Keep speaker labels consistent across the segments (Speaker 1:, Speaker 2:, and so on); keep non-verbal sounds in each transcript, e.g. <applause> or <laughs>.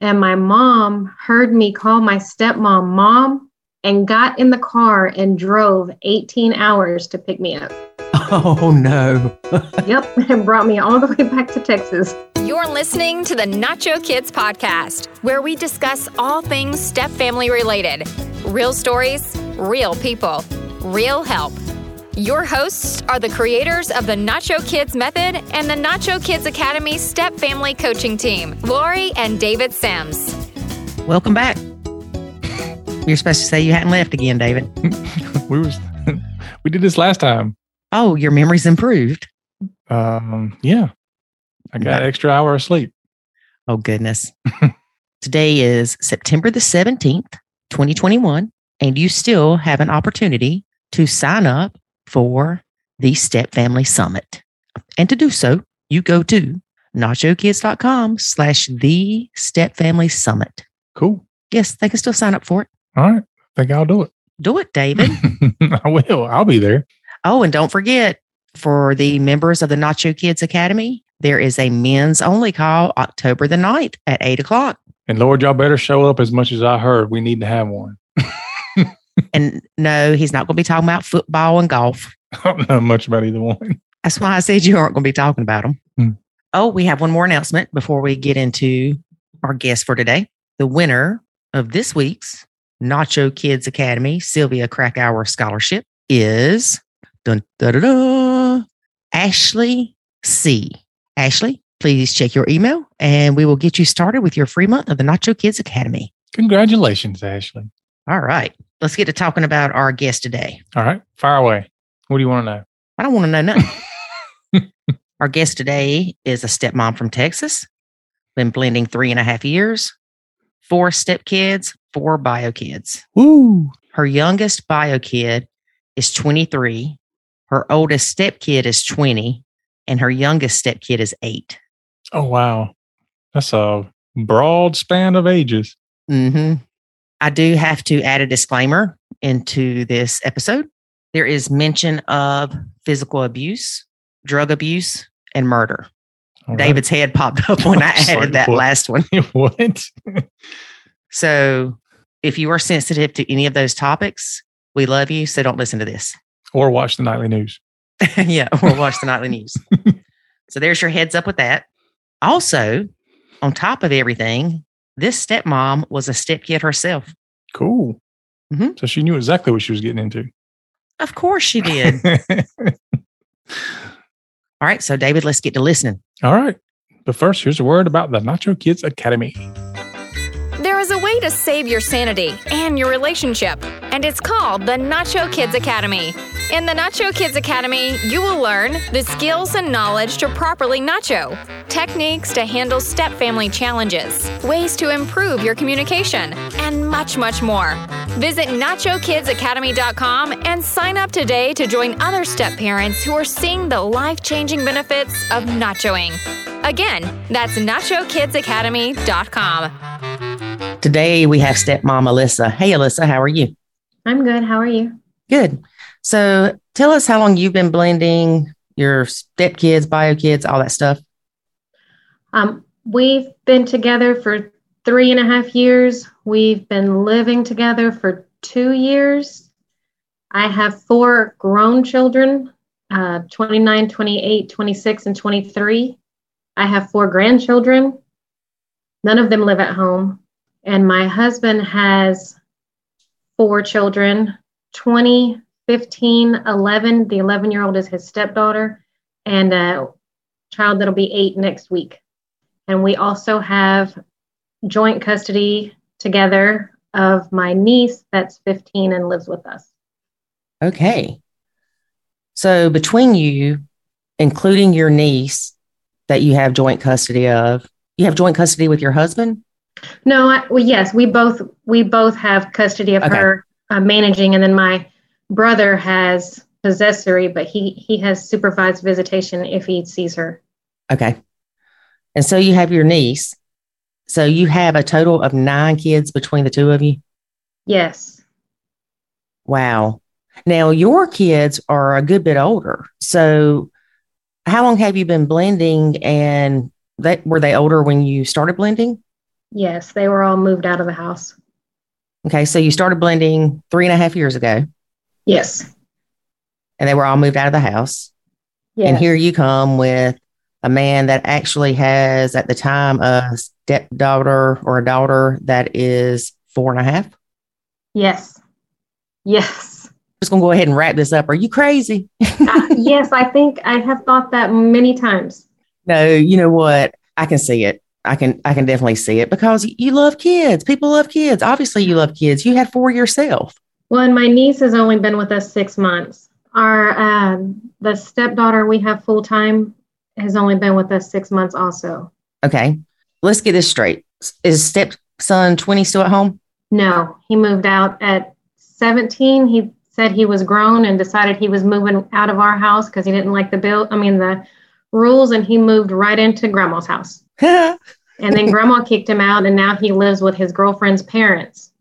Speaker 1: And my mom heard me call my stepmom mom and got in the car and drove 18 hours to pick me up. <laughs>
Speaker 2: Oh, no. <laughs>
Speaker 1: yep, <laughs> and brought me all the way back to Texas.
Speaker 3: You're listening to the Nacho Kids podcast, where we discuss all things step family related real stories, real people, real help. Your hosts are the creators of the Nacho Kids Method and the Nacho Kids Academy Step Family Coaching Team, Lori and David Sims.
Speaker 2: Welcome back. You're supposed to say you hadn't left again, David. <laughs>
Speaker 4: we was <laughs> we did this last time.
Speaker 2: Oh, your memory's improved.
Speaker 4: Um, yeah. I got an extra hour of sleep.
Speaker 2: Oh goodness. <laughs> Today is September the 17th, 2021, and you still have an opportunity to sign up for the Step Family Summit. And to do so, you go to nachokids.com slash the Step Family Summit.
Speaker 4: Cool.
Speaker 2: Yes, they can still sign up for it.
Speaker 4: All right. I think I'll do it.
Speaker 2: Do it, David. <laughs>
Speaker 4: I will. I'll be there.
Speaker 2: Oh, and don't forget for the members of the Nacho Kids Academy, there is a men's only call October the 9th at 8 o'clock.
Speaker 4: And Lord, y'all better show up as much as I heard. We need to have one.
Speaker 2: And no, he's not going to be talking about football and golf. <laughs>
Speaker 4: I don't know much about either one.
Speaker 2: That's why I said you aren't going to be talking about them.
Speaker 4: Hmm.
Speaker 2: Oh, we have one more announcement before we get into our guest for today. The winner of this week's Nacho Kids Academy Sylvia Krakauer Scholarship is dun, dun, dun, dun, Ashley C. Ashley, please check your email and we will get you started with your free month of the Nacho Kids Academy.
Speaker 4: Congratulations, Ashley.
Speaker 2: All right. Let's get to talking about our guest today.
Speaker 4: All right. Fire away. What do you want to know?
Speaker 2: I don't want to know nothing. <laughs> our guest today is a stepmom from Texas, been blending three and a half years, four step kids, four bio kids.
Speaker 4: Woo.
Speaker 2: Her youngest bio kid is 23. Her oldest step kid is 20. And her youngest step kid is eight.
Speaker 4: Oh, wow. That's a broad span of ages.
Speaker 2: Mm-hmm. I do have to add a disclaimer into this episode. There is mention of physical abuse, drug abuse, and murder.
Speaker 4: All right.
Speaker 2: David's head popped up when I <laughs> added
Speaker 4: like,
Speaker 2: that
Speaker 4: what?
Speaker 2: last one. <laughs>
Speaker 4: what? <laughs>
Speaker 2: So if you are sensitive to any of those topics, we love you. So don't listen to this.
Speaker 4: or watch the nightly news.
Speaker 2: yeah, or watch the nightly news. so there's your heads up with that. Also, on top of everything, this stepmom was a stepkid herself.
Speaker 4: Cool.
Speaker 2: Mhm.
Speaker 4: So she knew exactly what she was getting into.
Speaker 2: Of course she did. <laughs> All right. So, David, let's get to listening.
Speaker 4: All right. But first, here's a word about the Nacho Kids Academy.
Speaker 3: There is a way to save your sanity and your relationship, and it's called the Nacho Kids Academy. In the Nacho Kids Academy, you will learn the skills and knowledge to properly nacho, techniques to handle step family challenges, ways to improve your communication, and much, much more. Visit NachoKidsAcademy.com and sign up today to join other step parents who are seeing the life changing benefits of nachoing. Again, that's NachoKidsAcademy.com.
Speaker 2: Today, we have stepmom Alyssa. Hey, Alyssa, how are you?
Speaker 1: I'm good. How are you?
Speaker 2: Good. So, tell us how long you've been blending your stepkids, bio kids, all that stuff.
Speaker 1: Um, we've been together for three and a half years. We've been living together for two years. I have four grown children uh, 29, 28, 26, and 23. I have four grandchildren. None of them live at home. And my husband has four children 20, 15, 11. The 11 year old is his stepdaughter, and a child that'll be eight next week. And we also have joint custody together of my niece that's 15 and lives with us.
Speaker 2: Okay. So, between you, including your niece that you have joint custody of, you have joint custody with your husband?
Speaker 1: No, I, well, yes, we both we both have custody of
Speaker 2: Okay.
Speaker 1: her uh, managing, and then my brother has possessory, but he he has supervised visitation if he sees her.
Speaker 2: Okay. And so you have your niece. So you have a total of nine kids between the two of you?
Speaker 1: Yes,
Speaker 2: Wow. Now your kids are a good bit older. So how long have you been blending and that were they older when you started blending?
Speaker 1: Yes, they were all moved out of the house.
Speaker 2: Okay. So you started blending three and a half years ago,
Speaker 1: Yes.
Speaker 2: and they were all moved out of the house.
Speaker 1: Yes.
Speaker 2: And here you come with a man that actually has, at the time, a stepdaughter or a daughter that is four and a half.
Speaker 1: Yes. Yes.
Speaker 2: just gonna go ahead and wrap this up. Are you crazy?
Speaker 1: I- yes, I think I have thought that many times.
Speaker 2: No, you know what? I can see it. I can I can definitely see it because you love kids. People love kids. Obviously, you love kids. You had four yourself.
Speaker 1: Well, and my niece has only been with us six months. Our um, the stepdaughter we have full time has only been with us six months also.
Speaker 2: Okay, let's get this straight. Is stepson twenty still at home?
Speaker 1: No, he moved out at 17. He said he was grown and decided he was moving out of our house because he didn't like the bill. I mean the rules, and he moved right into grandma's house. <laughs> And then grandma kicked him out, and now he lives with his girlfriend's parents.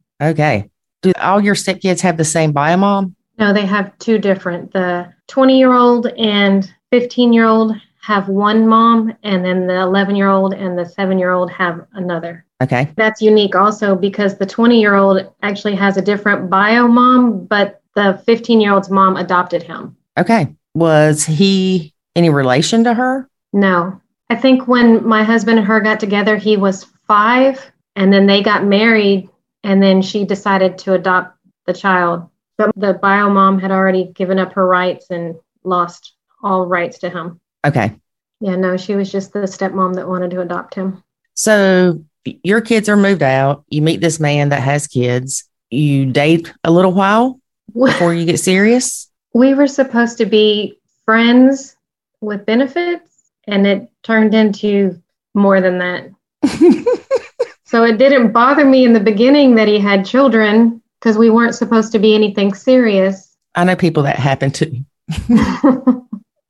Speaker 2: Do all your stepkids have the same bio mom?
Speaker 1: No, they have two different. The 20 year old and 15 year old have one mom, and then the 11 year old and the seven year old have another.
Speaker 2: Okay.
Speaker 1: That's unique also because the 20 year old actually has a different bio mom, but the 15 year old's mom adopted him.
Speaker 2: Okay. Was he any relation to her?
Speaker 1: No, I think when my husband and her got together, he was five, and then they got married, and then she decided to adopt the child. But the bio mom had already given up her rights and lost all rights to him.
Speaker 2: Okay.
Speaker 1: Yeah, no, she was just the stepmom that wanted to adopt him.
Speaker 2: So your kids are moved out. You meet this man that has kids. You date a little while before you get serious. <laughs>
Speaker 1: We were supposed to be friends with benefits, and it turned into more than that. <laughs> So it didn't bother me in the beginning that he had children because we weren't supposed to be anything serious.
Speaker 2: I know people that happen to. <laughs>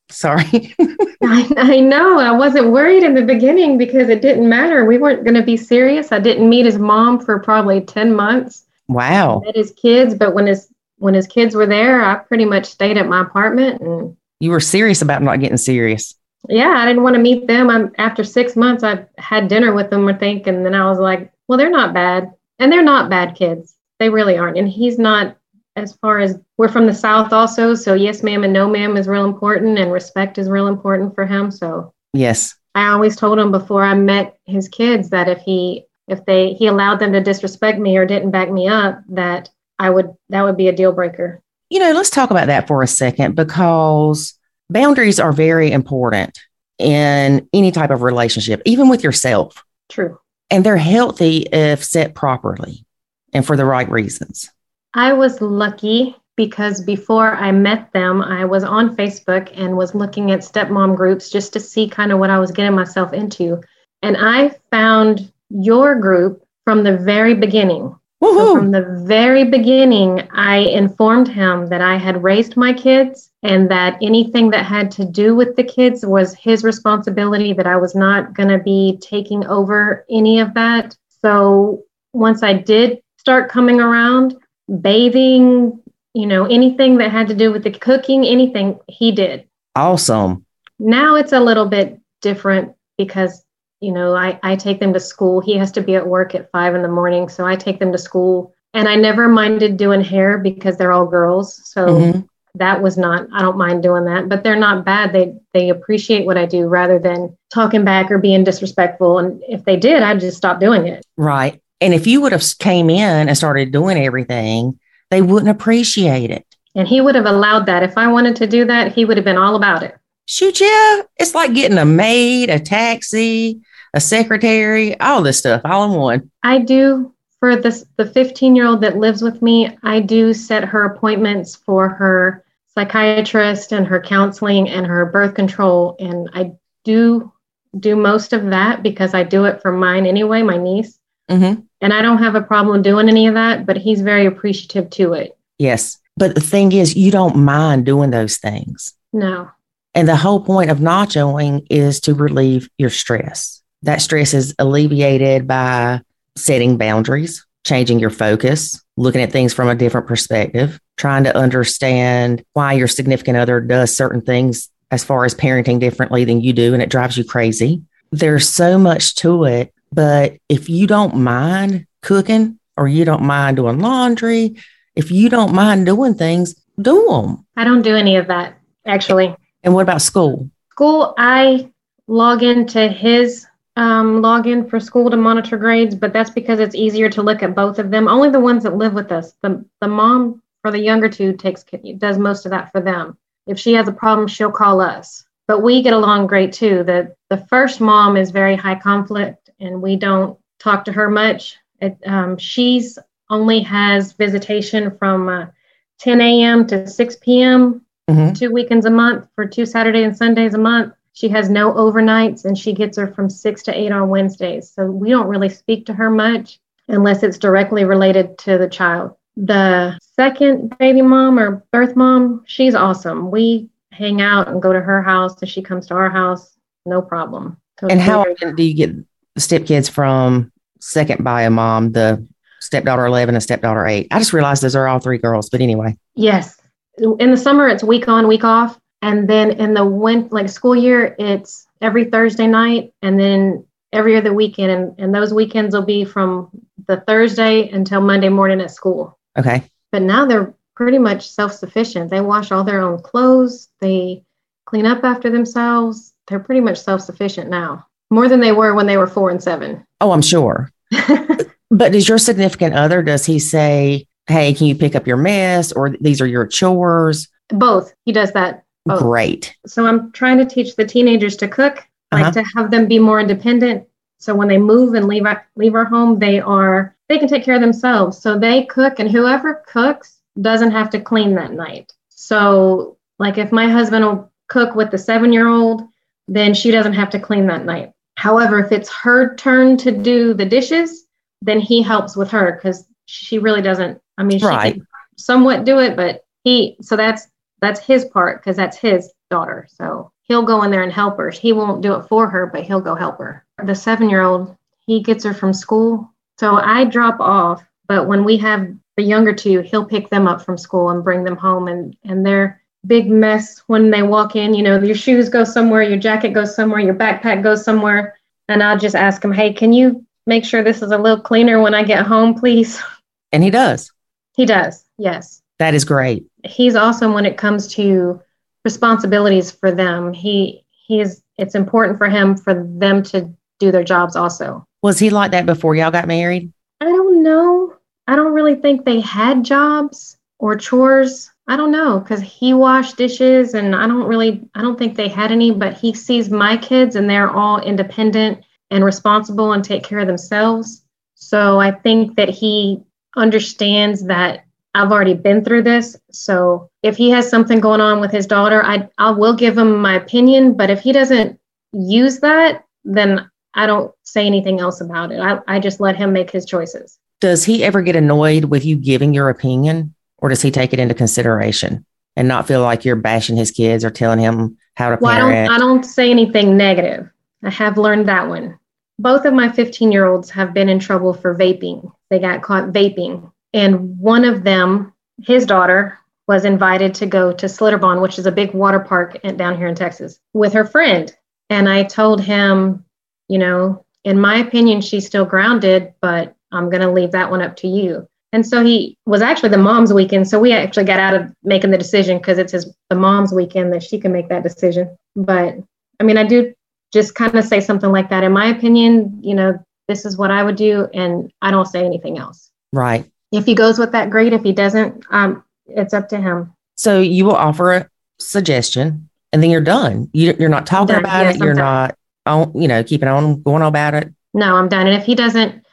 Speaker 2: Sorry.
Speaker 1: I, I know. I wasn't worried in the beginning because it didn't matter. We weren't going to be serious. I didn't meet his mom for probably 10 months.
Speaker 2: wow.
Speaker 1: Met his kids, but when his when his kids were there, I pretty much stayed at my apartment and
Speaker 2: You were serious about not getting serious.
Speaker 1: Yeah, I didn't want to meet them. I'm, after six months, I had dinner with them, I think, and then I was like, well, they're not bad, and they're not bad kids. They really aren't. And he's not. As far as we're from the South, also, so yes, ma'am, and no, ma'am is real important, and respect is real important for him. So
Speaker 2: Yes.
Speaker 1: I always told him before I met his kids that if he if they he allowed them to disrespect me or didn't back me up, that I would that would be a deal breaker.
Speaker 2: You know, let's talk about that for a second because boundaries are very important in any type of relationship, even with yourself.
Speaker 1: True.
Speaker 2: And they're healthy if set properly and for the right reasons.
Speaker 1: I was lucky because before I met them, I was on Facebook and was looking at stepmom groups just to see kind of what I was getting myself into. And I found your group from the very beginning. So from the very beginning, I informed him that I had raised my kids and that anything that had to do with the kids was his responsibility, that I was not going to be taking over any of that. So once I did start coming around, bathing, you know, anything that had to do with the cooking, anything, he did.
Speaker 2: Awesome.
Speaker 1: Now it's a little bit different because, you know, I, I take them to school. He has to be at work at five in the morning. So I take them to school. And I never minded doing hair because they're all girls. So
Speaker 2: Mhm.
Speaker 1: that was not, I don't mind doing that. But they're not bad. They they appreciate what I do rather than talking back or being disrespectful. And if they did, I'd just stop doing it.
Speaker 2: Right. And if you would have came in and started doing everything, they wouldn't appreciate it.
Speaker 1: And he would have allowed that. If I wanted to do that, he would have been all about it.
Speaker 2: Shoot, yeah. It's like getting a maid, a taxi, a secretary, all this stuff all in one.
Speaker 1: I do for this the 15 year old that lives with me. I do set her appointments for her psychiatrist and her counseling and her birth control, and I do do most of that because I do it for mine anyway, my niece,
Speaker 2: hmm
Speaker 1: and I don't have a problem doing any of that. But he's very appreciative to it.
Speaker 2: Yes. But the thing is, you don't mind doing those things.
Speaker 1: No,
Speaker 2: And the whole point of nachoing is to relieve your stress. That stress is alleviated by setting boundaries, changing your focus, looking at things from a different perspective, trying to understand why your significant other does certain things as far as parenting differently than you do, and it drives you crazy. There's so much to it But if you don't mind cooking or you don't mind doing laundry, if you don't mind doing things, do them.
Speaker 1: I don't do any of that actually.
Speaker 2: And what about school?
Speaker 1: School, I log into his um, login for school to monitor grades, but that's because it's easier to look at both of them. Only the ones that live with us. The the mom for the younger two takes does most of that for them. If she has a problem, she'll call us. But we get along great too. The the first mom is very high conflict, and we don't talk to her much. It, um, she's only has visitation from uh, 10 a.m. to 6 p.m. Mm-hmm. two weekends a month for two Saturday and Sundays a month. She has no overnights and she gets her from six to eight on Wednesdays. So we don't really speak to her much unless it's directly related to the child. The second baby mom or birth mom, she's awesome. We hang out and go to her house and she comes to our house, no problem.
Speaker 2: So and how often do you get stepkids from second by a mom, the stepdaughter 11 and stepdaughter 8? I just realized those are all three girls, but anyway.
Speaker 1: Yes. In the summer, it's week on, week off. And then in the winter, like school year, it's every Thursday night and then every other weekend. And, and those weekends will be from the Thursday until Monday morning at school.
Speaker 2: Okay.
Speaker 1: But now they're pretty much self sufficient. They wash all their own clothes, they clean up after themselves. They're pretty much self sufficient now, more than they were when they were four and seven.
Speaker 2: Oh, I'm sure. <laughs> but does your significant other, does he say, hey, can you pick up your mess or these are your chores?
Speaker 1: Both. He does that
Speaker 2: Oh. Great.
Speaker 1: So I'm trying to teach the teenagers to cook, like uh-huh. to have them be more independent. So when they move and leave our, leave our home, they are they can take care of themselves. So they cook, and whoever cooks doesn't have to clean that night. So like if my husband will cook with the seven year old, then she doesn't have to clean that night. However, if it's her turn to do the dishes, then he helps with her because she really doesn't. I mean, she right. can somewhat do it, but he. So that's that's his part because that's his daughter. So he'll go in there and help her. He won't do it for her, but he'll go help her. The seven year old, he gets her from school. So I drop off, but when we have the younger two, he'll pick them up from school and bring them home. And, and they're big mess when they walk in. You know, your shoes go somewhere, your jacket goes somewhere, your backpack goes somewhere. And I'll just ask him, hey, can you make sure this is a little cleaner when I get home, please? <laughs>
Speaker 2: And he does.
Speaker 1: He does, yes.
Speaker 2: That is great.
Speaker 1: He's awesome when it comes to responsibilities for them. He he is it's important for him for them to do their jobs also.
Speaker 2: Was he like that before y'all got married?
Speaker 1: I don't know. I don't really think they had jobs or chores. I don't know because he washed dishes and I don't really, I don't think they had any, but he sees my kids and they're all independent and responsible and take care of themselves. So I think that he understands that I've already been through this. So if he has something going on with his daughter, I I will give him my opinion. But if he doesn't use that, then I don't say anything else about it. I, I just let him make his choices.
Speaker 2: Does he ever get annoyed with you giving your opinion or does he take it into consideration and not feel like you're bashing his kids or telling him how to well,
Speaker 1: parent? I don't, I don't say anything negative. I have learned that one. Both of my 15 year olds have been in trouble for vaping. They got caught vaping and one of them, his daughter, was invited to go to Schlitterbahn, which is a big water park down here in Texas, with her friend. And I told him, you know, in my opinion, she's still grounded, but I'm going to leave that one up to you. And so he was actually the mom's weekend. So we actually got out of making the decision because it's his the mom's weekend that she can make that decision. But I mean, I do just kind of say something like that. In my opinion, you know, this is what I would do, and I don't say anything else.
Speaker 2: Right.
Speaker 1: If he goes with that, great. If he doesn't, um, it's up to him.
Speaker 2: So you will offer a suggestion, and then you're done. You, are not talking about it. You're not, on, you know, keeping on going about it.
Speaker 1: No, I'm done. And if he doesn't,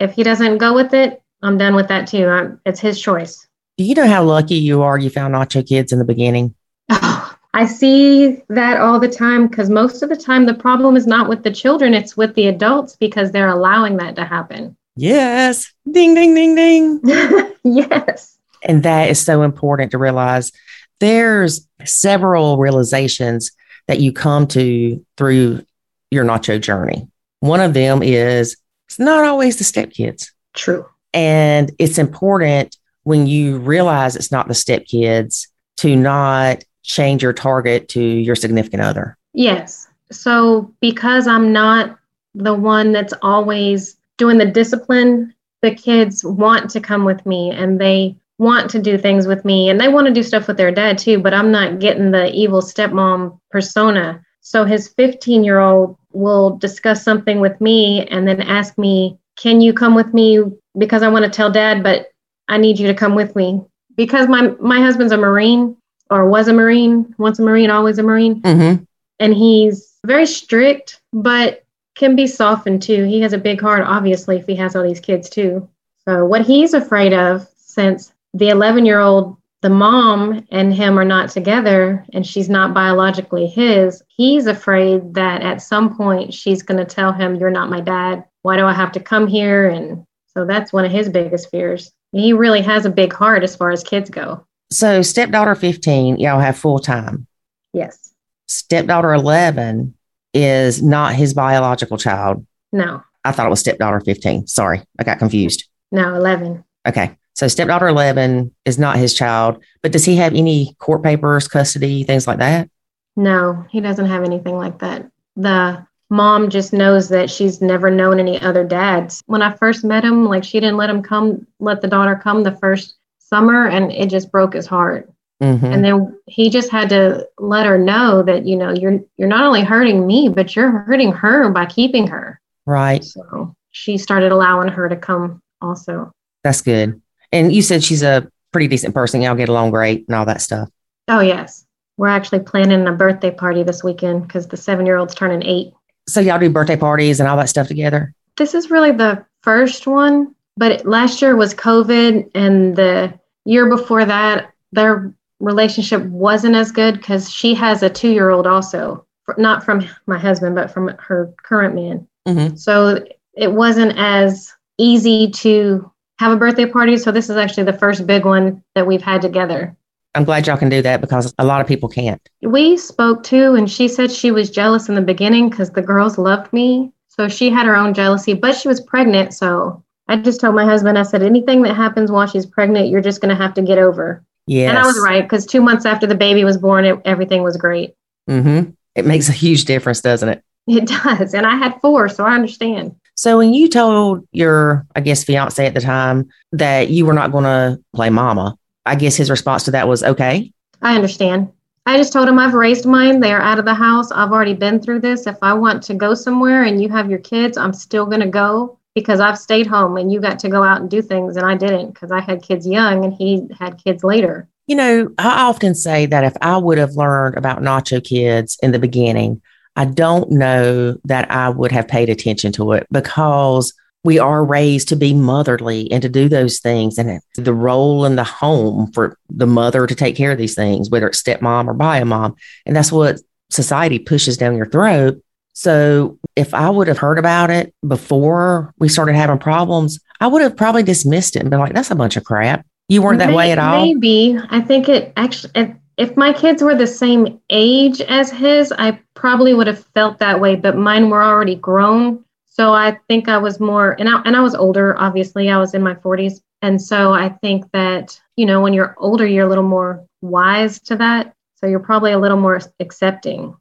Speaker 1: if he doesn't go with it, I'm done with that too. I'm, it's his choice.
Speaker 2: Do you know how lucky you are? You found Nacho Kids in the beginning.
Speaker 1: Oh, <sighs> I see that all the time because most of the time the problem is not with the children; it's with the adults because they're allowing that to happen.
Speaker 2: Yes. Ding, ding, ding, ding. <laughs>
Speaker 1: yes.
Speaker 2: And that is so important to realize. There's several realizations that you come to through your nacho journey. One of them is it's not always the stepkids.
Speaker 1: True.
Speaker 2: And it's important when you realize it's not the stepkids to not change your target to your significant other.
Speaker 1: Yes. So because I'm not the one that's always doing the discipline. The kids want to come with me and they want to do things with me and they want to do stuff with their dad too, but I'm not getting the evil stepmom persona. So his 15 year old will discuss something with me and then ask me, Can you come with me? Because I want to tell dad, but I need you to come with me. Because my, my husband's a Marine or was a Marine, once a Marine, always a Marine.
Speaker 2: Mm-hmm.
Speaker 1: And he's very strict, but can be softened too. He has a big heart, obviously, if he has all these kids too. So, what he's afraid of, since the 11 year old, the mom and him are not together and she's not biologically his, he's afraid that at some point she's going to tell him, You're not my dad. Why do I have to come here? And so that's one of his biggest fears. He really has a big heart as far as kids go.
Speaker 2: So, stepdaughter 15, y'all have full time.
Speaker 1: Yes.
Speaker 2: Stepdaughter 11 is not his biological child.
Speaker 1: No,
Speaker 2: I thought it was stepdaughter 15. Sorry, I got confused.
Speaker 1: no, 11.
Speaker 2: Okay. So, stepdaughter 11 is not his child, but does he have any court papers, custody, things like that?
Speaker 1: No, he doesn't have anything like that. The mom just knows that she's never known any other dads. When I first met him, like she didn't let him come, let the daughter come the first summer, and it just broke his heart.
Speaker 2: Mm-hmm.
Speaker 1: And then he just had to let her know that you know you're you're not only hurting me, but you're hurting her by keeping her.
Speaker 2: Right.
Speaker 1: So she started allowing her to come also.
Speaker 2: That's good. And you said she's a pretty decent person. Y'all get along great and all that stuff.
Speaker 1: Oh yes, we're actually planning a birthday party this weekend because the seven year old's turning eight.
Speaker 2: So, y'all do birthday parties and all that stuff together?
Speaker 1: this is really the first one, but last year was COVID, and the year before that, their relationship wasn't as good because she has a two year old also, not from my husband, but from her current man.
Speaker 2: Mm-hmm.
Speaker 1: So it wasn't as easy to have a birthday party. So this is actually the first big one that we've had together.
Speaker 2: I'm glad y'all can do that because a lot of people can't.
Speaker 1: We spoke too, and she said she was jealous in the beginning because the girls loved me. So she had her own jealousy, but she was pregnant. So I just told my husband, I said, anything that happens while she's pregnant, you're just going to have to get over.
Speaker 2: Yes.
Speaker 1: And I was right because two months after the baby was born, it, everything was great.
Speaker 2: Mm-hmm. It makes a huge difference, doesn't it?
Speaker 1: It does. And I had four, so I understand.
Speaker 2: So when you told your, I guess, fiance at the time that you were not going to play mama, I guess his response to that was okay.
Speaker 1: I understand. I just told him I've raised mine. They are out of the house. I've already been through this. If I want to go somewhere and you have your kids, I'm still going to go because I've stayed home and you got to go out and do things and I didn't because I had kids young and he had kids later.
Speaker 2: You know, I often say that if I would have learned about Nacho Kids in the beginning, I don't know that I would have paid attention to it because we are raised to be motherly and to do those things and the role in the home for the mother to take care of these things, whether it's stepmom or bio mom. And that's what society pushes down your throat. So if I would have heard about it before we started having problems, I would have probably dismissed it and been like, that's a bunch of crap. You weren't that
Speaker 1: May-
Speaker 2: way at all.
Speaker 1: Maybe. I think it actually, if, if my kids were the same age as his, I probably would have felt that way, but mine were already grown. So I think I was more, and I, and I was older, obviously, I was in my 40s. And so I think that, you know, when you're older, you're a little more wise to that. So you're probably a little more accepting.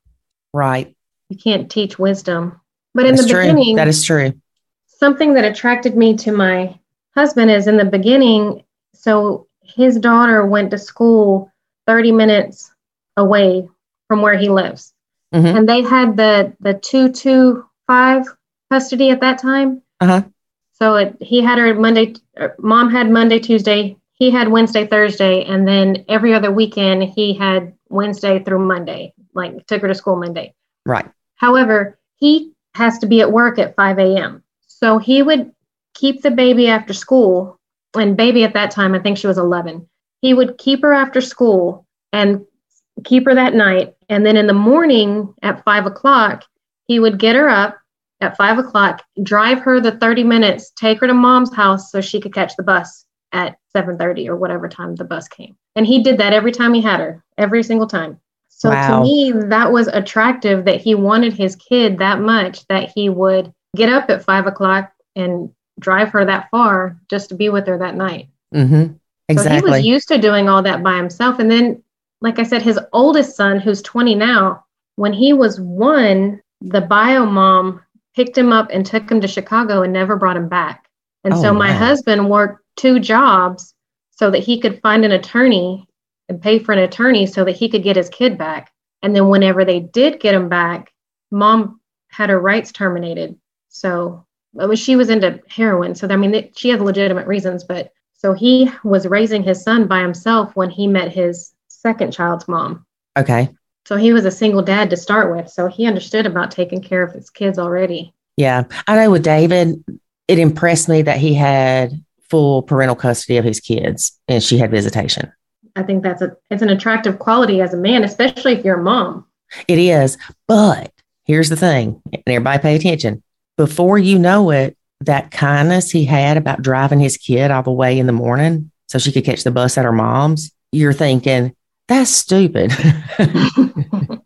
Speaker 2: Right.
Speaker 1: You can't teach wisdom. But in
Speaker 2: That's
Speaker 1: the
Speaker 2: true.
Speaker 1: beginning,
Speaker 2: That is true.
Speaker 1: something that attracted me to my husband is in the beginning so his daughter went to school 30 minutes away from where he lives
Speaker 2: Mhm.
Speaker 1: and they had the the 225 custody at that time
Speaker 2: Uh-huh.
Speaker 1: so it, he had her monday er, mom had monday tuesday he had wednesday thursday and then every other weekend he had wednesday through monday like took her to school monday
Speaker 2: Right.
Speaker 1: However, he has to be at work at 5 a.m. So he would keep the baby after school, and baby at that time, I think she was 11. He would keep her after school and keep her that night. And then in the morning at five o'clock, he would get her up at five o'clock, drive her the 30 minutes, take her to mom's house so she could catch the bus at 7:30 or whatever time the bus came. And he did that every time he had her, every single time. So
Speaker 2: Wow.
Speaker 1: to me, that was attractive that he wanted his kid that much that he would get up at five o'clock and drive her that far just to be with her that night.
Speaker 2: Mm-hmm.
Speaker 1: So he was used to doing all that by himself. And then, like I said, his oldest son, who's 20 now, when he was one, the bio mom picked him up and took him to Chicago and never brought him back. And
Speaker 2: Oh,
Speaker 1: so my
Speaker 2: wow.
Speaker 1: husband worked two jobs so that he could find an attorney and pay for an attorney so that he could get his kid back. And then whenever they did get him back, mom had her rights terminated. So I mean, she was into heroin. So I mean, she had legitimate reasons, but so he was raising his son by himself when he met his second child's mom.
Speaker 2: Okay.
Speaker 1: So he was a single dad to start with. So he understood about taking care of his kids already.
Speaker 2: Yeah. I know with David, it impressed me that he had full parental custody of his kids and she had visitation.
Speaker 1: I think that's a it's an attractive quality as a man, especially if you're a mom.
Speaker 2: It is. But here's the thing, and everybody pay attention. Before you know it, that kindness he had about driving his kid all the way in the morning so she could catch the bus at her mom's, you're thinking, that's stupid. <laughs>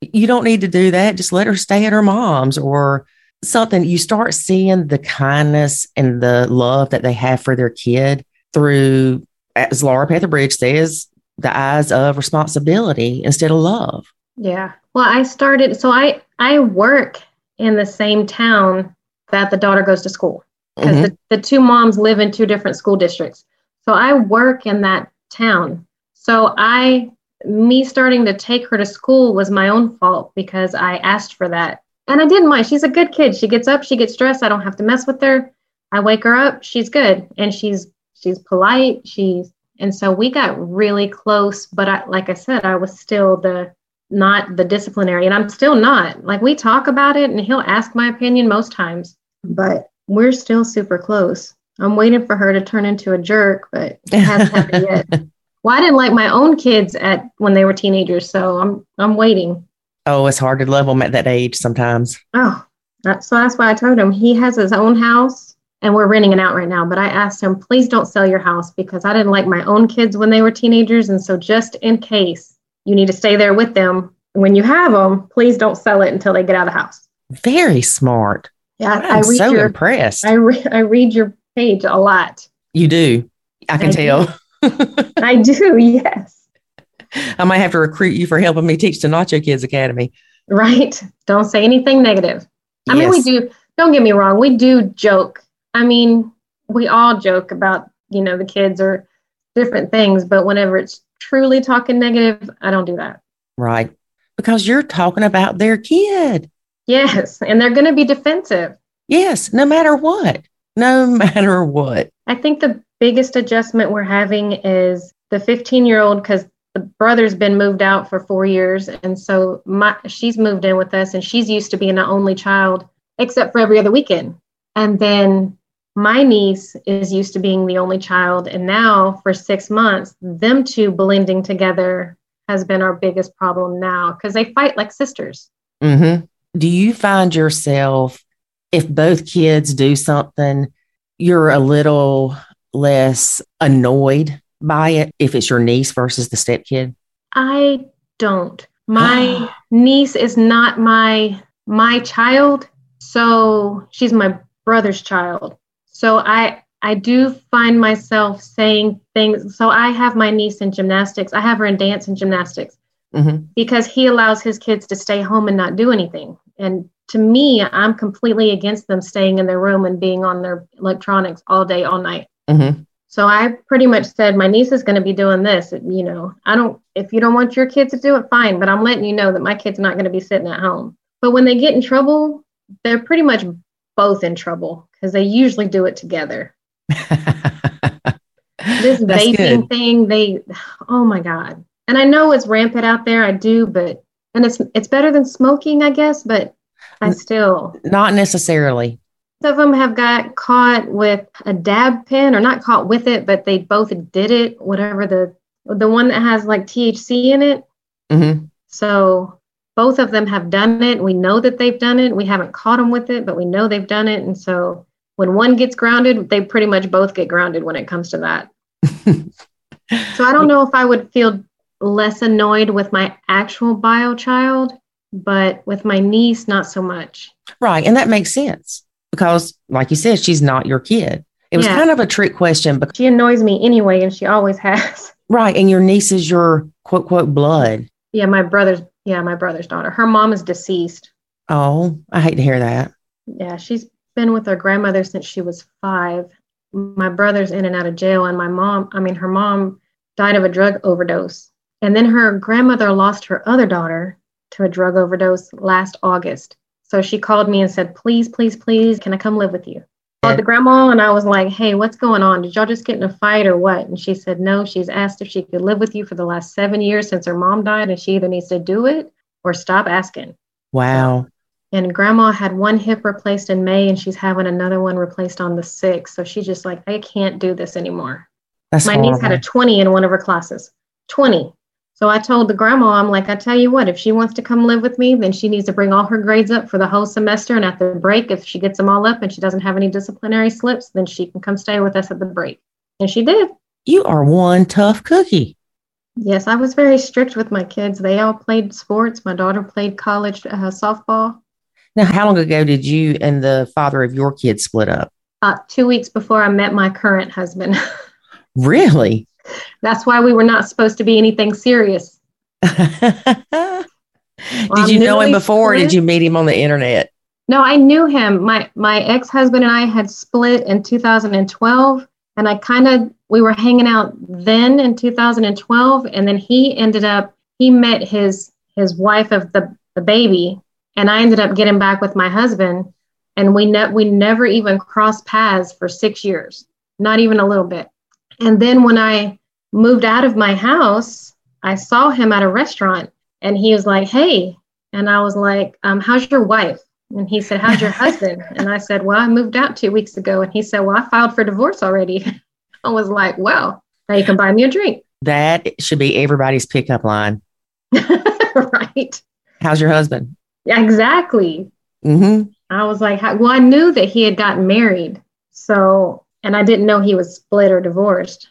Speaker 2: you don't need to do that. Just let her stay at her mom's or something. You start seeing the kindness and the love that they have for their kid through, as Laura Petherbridge says, the eyes of responsibility instead of love.
Speaker 1: yeah. Well, I started so I I work in the same town that the daughter goes to school because
Speaker 2: Mhm.
Speaker 1: the, the two moms live in two different school districts. So I work in that town. So I me starting to take her to school was my own fault because I asked for that. And I didn't mind. She's a good kid. She gets up, she gets dressed. I don't have to mess with her. I wake her up, she's good. And she's she's polite. She's and so we got really close, but I like I said, I was still the not the disciplinary and I'm still not. Like we talk about it and he'll ask my opinion most times, but we're still super close. I'm waiting for her to turn into a jerk, but it hasn't happened yet. <laughs> Well, I didn't like my own kids at when they were teenagers, so I'm I'm waiting.
Speaker 2: Oh, it's hard to love them at that age sometimes.
Speaker 1: Oh, that, so that's why I told him he has his own house and we're renting it out right now. But I asked him, please don't sell your house because I didn't like my own kids when they were teenagers. And so, just in case you need to stay there with them when you have them, please don't sell it until they get out of the house.
Speaker 2: Very smart.
Speaker 1: Yeah,
Speaker 2: I'm
Speaker 1: I read
Speaker 2: so
Speaker 1: your
Speaker 2: impressed.
Speaker 1: I, re- I read your page a lot.
Speaker 2: you do. I can
Speaker 1: I do.
Speaker 2: tell. <laughs>
Speaker 1: I do, yes.
Speaker 2: I might have to recruit you for helping me teach the Nacho Kids Academy.
Speaker 1: Right. Don't say anything negative. I mean, we do, don't get me wrong, we do joke. I mean, we all joke about, you know, the kids or different things, but whenever it's truly talking negative, I don't do that.
Speaker 2: Right. Because you're talking about their kid.
Speaker 1: Yes. And they're going to be defensive.
Speaker 2: Yes, no matter what. No <laughs> matter what.
Speaker 1: I think the biggest adjustment we're having is the 15 year old, because the brother's been moved out for four years. And so my, she's moved in with us and she's used to being the only child, except for every other weekend. And then my niece is used to being the only child. And now for six months, them two blending together has been our biggest problem now because they fight like sisters.
Speaker 2: mm-hmm. Do you find yourself, if both kids do something, you're a little less annoyed by it if it's your niece versus the stepkid?
Speaker 1: I don't. My <gasps> niece is not my my child, so she's my brother's child. So I I do find myself saying things. So I have my niece in gymnastics. I have her in dance and gymnastics
Speaker 2: hmm
Speaker 1: because he allows his kids to stay home and not do anything. And to me, I'm completely against them staying in their room and being on their electronics all day, all night.
Speaker 2: hmm
Speaker 1: So I pretty much said, my niece is going to be doing this. You know, I don't, if you don't want your kids to do it, fine, but I'm letting you know that my kid's are not going to be sitting at home. But when they get in trouble, they're pretty much both in trouble because they usually do it together. <laughs> This vaping
Speaker 2: good.
Speaker 1: thing, they, oh my God. And I know it's rampant out there. I do, but, and it's, it's better than smoking, I guess, but I still,
Speaker 2: Not necessarily.
Speaker 1: Some of them have got caught with a dab pen or not caught with it, but they both did it, whatever the the one that has like THC in it.
Speaker 2: hmm
Speaker 1: So both of them have done it. We know that they've done it. We haven't caught them with it, but we know they've done it. And so when one gets grounded, they pretty much both get grounded when it comes to that. <laughs> So I don't know if I would feel less annoyed with my actual bio child, but with my niece, not so much.
Speaker 2: Right. And that makes sense because, like you said, she's not your kid. It was
Speaker 1: Yeah.
Speaker 2: kind of a trick question, but
Speaker 1: She annoys me anyway, and she always has. <laughs>
Speaker 2: right. And your niece is your quote, quote, blood.
Speaker 1: Yeah, my brother's yeah, my brother's daughter. Her mom is deceased.
Speaker 2: Oh, I hate to hear that.
Speaker 1: Yeah, she's been with her grandmother since she was five. My brother's in and out of jail, and my mom, I mean, her mom died of a drug overdose. And then her grandmother lost her other daughter to a drug overdose last August. So she called me and said, Please, please, please, can I come live with you? Called the grandma and I was like, Hey, what's going on? Did y'all just get in a fight or what? And she said, No, she's asked if she could live with you for the last seven years since her mom died, and she either needs to do it or stop asking.
Speaker 2: Wow.
Speaker 1: And grandma had one hip replaced in May and she's having another one replaced on the 6th. So she's just like, I can't do this anymore.
Speaker 2: That's
Speaker 1: My niece had a 20 in one of her classes. 20. So I told the grandma, I'm like, I tell you what, if she wants to come live with me, then she needs to bring all her grades up for the whole semester. And at the break, if she gets them all up and she doesn't have any disciplinary slips, then she can come stay with us at the break. And she did.
Speaker 2: You are one tough cookie.
Speaker 1: Yes, I was very strict with my kids. They all played sports. My daughter played college uh, softball.
Speaker 2: Now, how long ago did you and the father of your kids split up?
Speaker 1: Uh, two weeks before I met my current husband. <laughs>
Speaker 2: Really?
Speaker 1: That's why we were not supposed to be anything serious. <laughs>
Speaker 2: did you know him before or did you meet him on the internet?
Speaker 1: No, I knew him. My my ex-husband and I had split in 2012 and I kind of we were hanging out then in 2012 and then he ended up he met his his wife of the the baby and I ended up getting back with my husband and we ne- we never even crossed paths for 6 years. Not even a little bit. And then when I moved out of my house, I saw him at a restaurant and he was like, "Hey." And I was like, um, how's your wife? And he said, How's your <laughs> husband? And I said, Well, I moved out two weeks ago. And he said, Well, I filed for divorce already. <laughs> I was like, Well, now you can buy me a drink.
Speaker 2: That should be everybody's pickup line. <laughs>
Speaker 1: right.
Speaker 2: How's your husband?
Speaker 1: Exactly.
Speaker 2: Mm-hmm.
Speaker 1: I was like, Well, I knew that he had gotten married. So, and I didn't know he was split or divorced.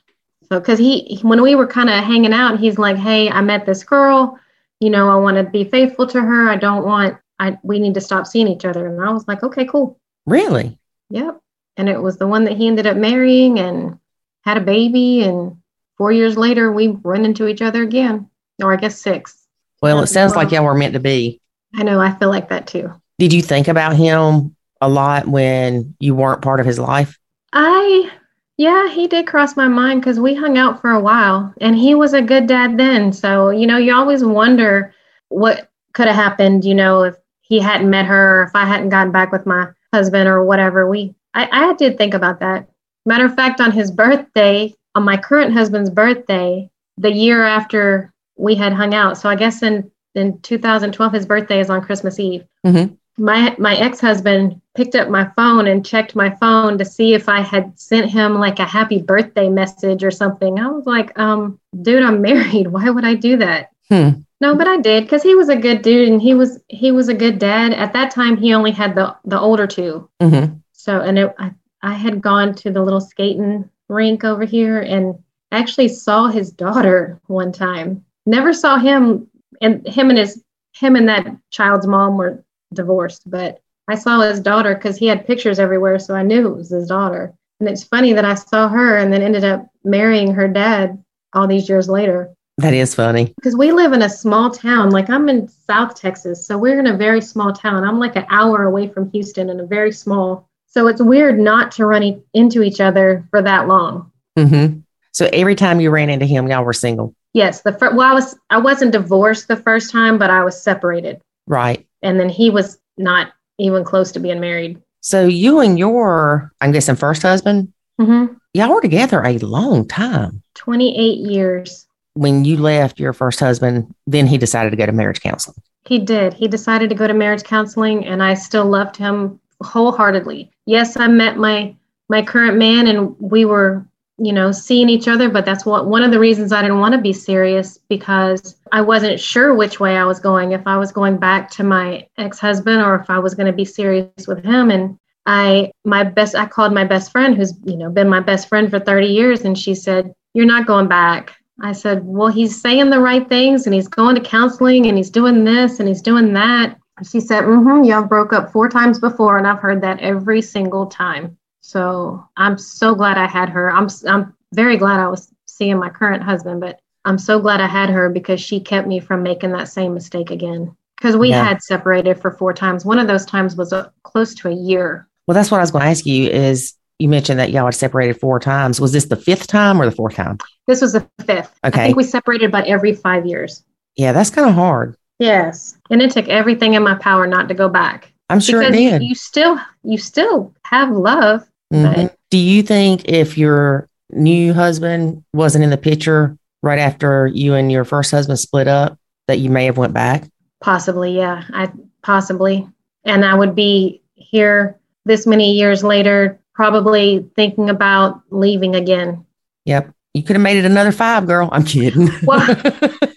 Speaker 1: So, because he, when we were kind of hanging out, he's like, Hey, I met this girl. You know, I want to be faithful to her. I don't want, I, we need to stop seeing each other. And I was like, Okay, cool.
Speaker 2: Really?
Speaker 1: Yep. And it was the one that he ended up marrying and had a baby. And four years later, we run into each other again, or I guess six.
Speaker 2: Well, it sounds like y'all were meant to be.
Speaker 1: I know. I feel like that too.
Speaker 2: Did you think about him a lot when you weren't part of his life?
Speaker 1: I, yeah, he did cross my mind because we hung out for a while and he was a good dad then. So, you know, you always wonder what could have happened, you know, if he hadn't met her or if I hadn't gotten back with my husband or whatever. We, I, I did think about that. Matter of fact, on his birthday, on my current husband's birthday, the year after we had hung out. So I guess in, in 2012, his birthday is on Christmas Eve
Speaker 2: Mhm.
Speaker 1: my my ex-husband picked up my phone and checked my phone to see if I had sent him like a happy birthday message or something. I was like, um, dude, I'm <laughs> married. Why would I do that?
Speaker 2: Hmm.
Speaker 1: No, but I did because he was a good dude and he was he was a good dad. At that time, he only had the the older two.
Speaker 2: Mm-hmm.
Speaker 1: So and it, I I had gone to the little skating rink over here and actually saw his daughter one time. Never saw him and him and his him and that child's mom were divorced, but I saw his daughter because he had pictures everywhere, so I knew it was his daughter. And it's funny that I saw her and then ended up marrying her dad all these years later.
Speaker 2: That is funny.
Speaker 1: Because we live in a small town, like I'm in South Texas, so we're in a very small town. I'm like an hour away from Houston in a very small. So it's weird not to run e- into each other for that long.
Speaker 2: Mm-hmm. So every time you ran into him, y'all were single,
Speaker 1: Yes, the fir- well, I was I wasn't divorced the first time, but I was separated,
Speaker 2: right?
Speaker 1: and then he was not even close to being married.
Speaker 2: So you and your, I'm guessing, first husband,
Speaker 1: Mm-hmm.
Speaker 2: y'all were together a long time.
Speaker 1: 28 years.
Speaker 2: When you left your first husband, then he decided to go to marriage counseling.
Speaker 1: He did. He decided to go to marriage counseling, and I still loved him wholeheartedly. Yes, I met my my current man, and we were, you know, seeing each other. But that's what one of the reasons I didn't want to be serious because I wasn't sure which way I was going. If I was going back to my ex husband, or if I was going to be serious with him. And I, my best, I called my best friend, who's you know been my best friend for 30 years, and she said, "You're not going back." I said, Well, he's saying the right things and he's going to counseling and he's doing this and he's doing that. She said, Mm hmm, y'all broke up four times before, and I've heard that every single time. So I'm so glad I had her. I'm, I'm very glad I was seeing my current husband, but I'm so glad I had her because she kept me from making that same mistake again. because we
Speaker 2: Yeah.
Speaker 1: had separated for four times. One of those times was uh, close to a year.
Speaker 2: Well, that's what I was going to ask you. Is you mentioned that y'all had separated four times. Was this the fifth time or the fourth time?
Speaker 1: This was the fifth.
Speaker 2: Okay.
Speaker 1: I think we separated about every five years.
Speaker 2: Yeah, that's kind of hard.
Speaker 1: Yes. And it took everything in my power not to go back.
Speaker 2: I'm sure
Speaker 1: because
Speaker 2: it did.
Speaker 1: you still you still have love.
Speaker 2: Mhm. Do you think if your new husband wasn't in the picture right after you and your first husband split up, that you may have went back?
Speaker 1: Possibly, yeah. I possibly. And I would be here this many years later, probably thinking about leaving again.
Speaker 2: Yep. You could have made it another five, girl. I'm kidding. <laughs>
Speaker 1: Well-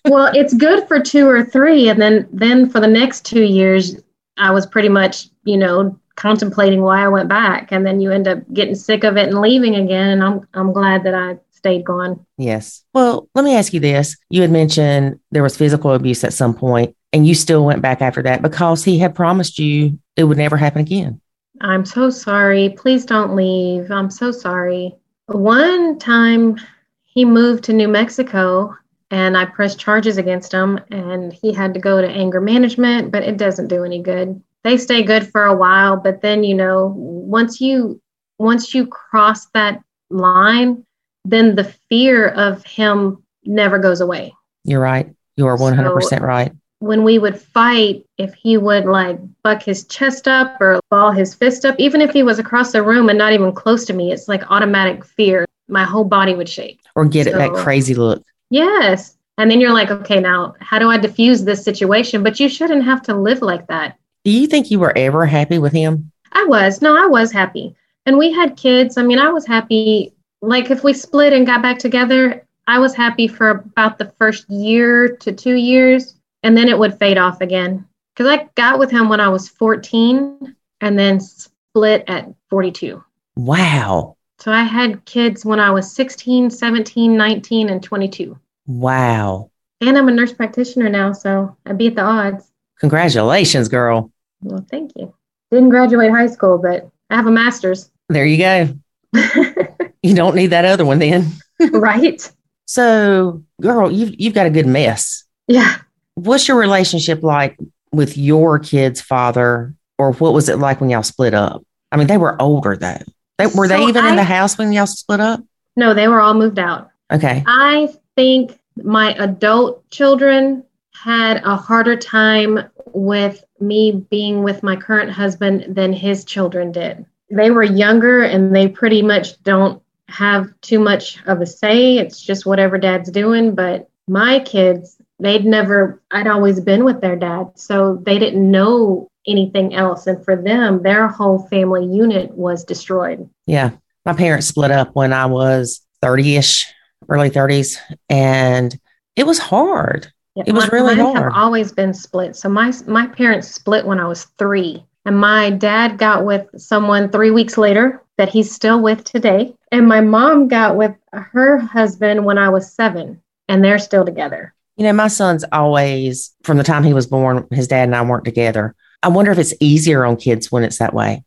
Speaker 1: Well, it's good for two or three, and then then for the next two years, I was pretty much, you know, contemplating why I went back, and then you end up getting sick of it and leaving again. And I'm I'm glad that I stayed gone.
Speaker 2: yes. Well, let me ask you this. You had mentioned there was physical abuse at some point, and you still went back after that because he had promised you it would never happen again.
Speaker 1: I'm so sorry. Please don't leave. I'm so sorry. One time he moved to New Mexico and I pressed charges against him and he had to go to anger management, but it doesn't do any good. They stay good for a while, but then you know, once you once you cross that line, then the fear of him never goes away.
Speaker 2: You're right. You are 100% right.
Speaker 1: when we would fight, if he would like buck his chest up or ball his fist up, even if he was across the room and not even close to me, it's like automatic fear. My whole body would shake.
Speaker 2: Or get it that crazy look.
Speaker 1: Yes. And then you're like, okay, now how do I diffuse this situation? But you shouldn't have to live like that.
Speaker 2: Do you think you were ever happy with him?
Speaker 1: I was. No, I was happy. And we had kids. I mean, I was happy. Like if we split and got back together, I was happy for about the first year to two years. And then it would fade off again. Because I got with him when I was 14 and then split at 42.
Speaker 2: Wow.
Speaker 1: So I had kids when I was 16, 17, 19, and 22.
Speaker 2: Wow.
Speaker 1: And I'm a nurse practitioner now, so I beat the odds.
Speaker 2: Congratulations, girl.
Speaker 1: Well, thank you. Didn't graduate high school, but I have a master's.
Speaker 2: There you go. <laughs> You don't need that other one then. <laughs>
Speaker 1: right?
Speaker 2: So, girl, you've you've got a good mess.
Speaker 1: Yeah.
Speaker 2: What's your relationship like with your kid's father, or what was it like when y'all split up? I mean, they were older though. They, were they
Speaker 1: So
Speaker 2: even in the house when y'all split up?
Speaker 1: No, they were all moved out.
Speaker 2: Okay.
Speaker 1: I think my adult children had a harder time with me being with my current husband than his children did. They were younger and they pretty much don't have too much of a say. It's just whatever dad's doing. But my kids, they'd never, I'd always been with their dad. So they didn't know anything else. And for them, their whole family unit was destroyed.
Speaker 2: Yeah. My parents split up when I was 30 ish, early 30s, and it was hard.
Speaker 1: Yeah,
Speaker 2: It was
Speaker 1: mi-
Speaker 2: really
Speaker 1: mine
Speaker 2: hard.
Speaker 1: have always been split. So my my parents split when I was three, and my dad got with someone three weeks later that he's still with today, and my mom got with her husband when I was seven, and they're still together.
Speaker 2: You know, my son's always, from the time he was born, his dad and I weren't together. I wonder if it's easier on kids when it's that way.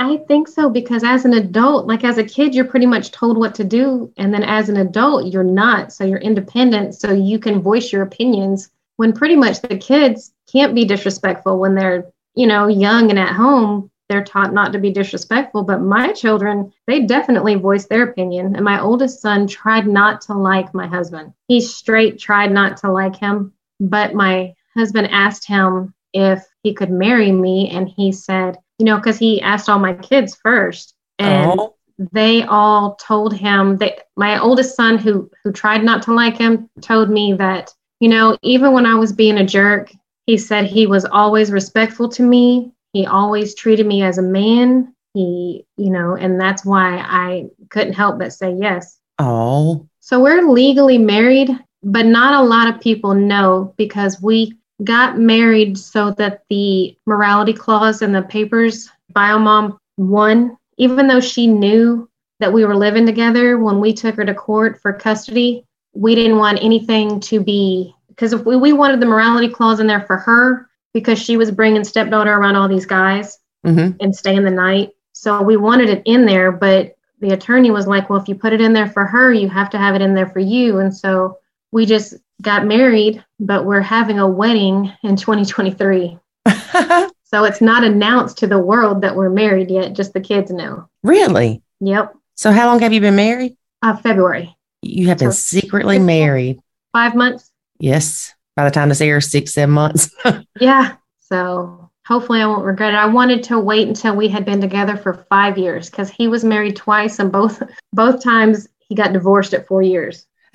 Speaker 1: I think so because as an adult, like as a kid, you're pretty much told what to do, and then as an adult, you're not. So you're independent, so you can voice your opinions. When pretty much the kids can't be disrespectful when they're you know young and at home. They're taught not to be disrespectful, but my children, they definitely voice their opinion. And my oldest son tried not to like my husband. He straight tried not to like him, but my husband asked him if he could marry me, and he said, you know, because he asked all my kids first, and
Speaker 2: oh,
Speaker 1: they all told him that my oldest son, who who tried not to like him, told me that you know, even when I was being a jerk, he said he was always respectful to me. He always treated me as a man. He, you know, and that's why I couldn't help but say yes.
Speaker 2: oh,
Speaker 1: So we're legally married, but not a lot of people know because we got married so that the morality clause in the papers, Biomom won, even though she knew that we were living together when we took her to court for custody. We didn't want anything to be because if we, we wanted the morality clause in there for her because she was bringing stepdaughter around all these guys
Speaker 2: hmm
Speaker 1: and staying the night. So we wanted it in there, but the attorney was like, well, if you put it in there for her, you have to have it in there for you. And so we just got married, but we're having a wedding in 2023. <laughs> So it's not announced to the world that we're married yet, just the kids know.
Speaker 2: really?
Speaker 1: Yep.
Speaker 2: So how long have you been married?
Speaker 1: Uh, February.
Speaker 2: You have been
Speaker 1: So-
Speaker 2: secretly married.
Speaker 1: Five months.
Speaker 2: Yes. By the time this airs, six, seven months. <laughs>
Speaker 1: Yeah. So hopefully I won't regret it. I wanted to wait until we had been together for five years because he was married twice and both both times he got divorced at four years. <laughs>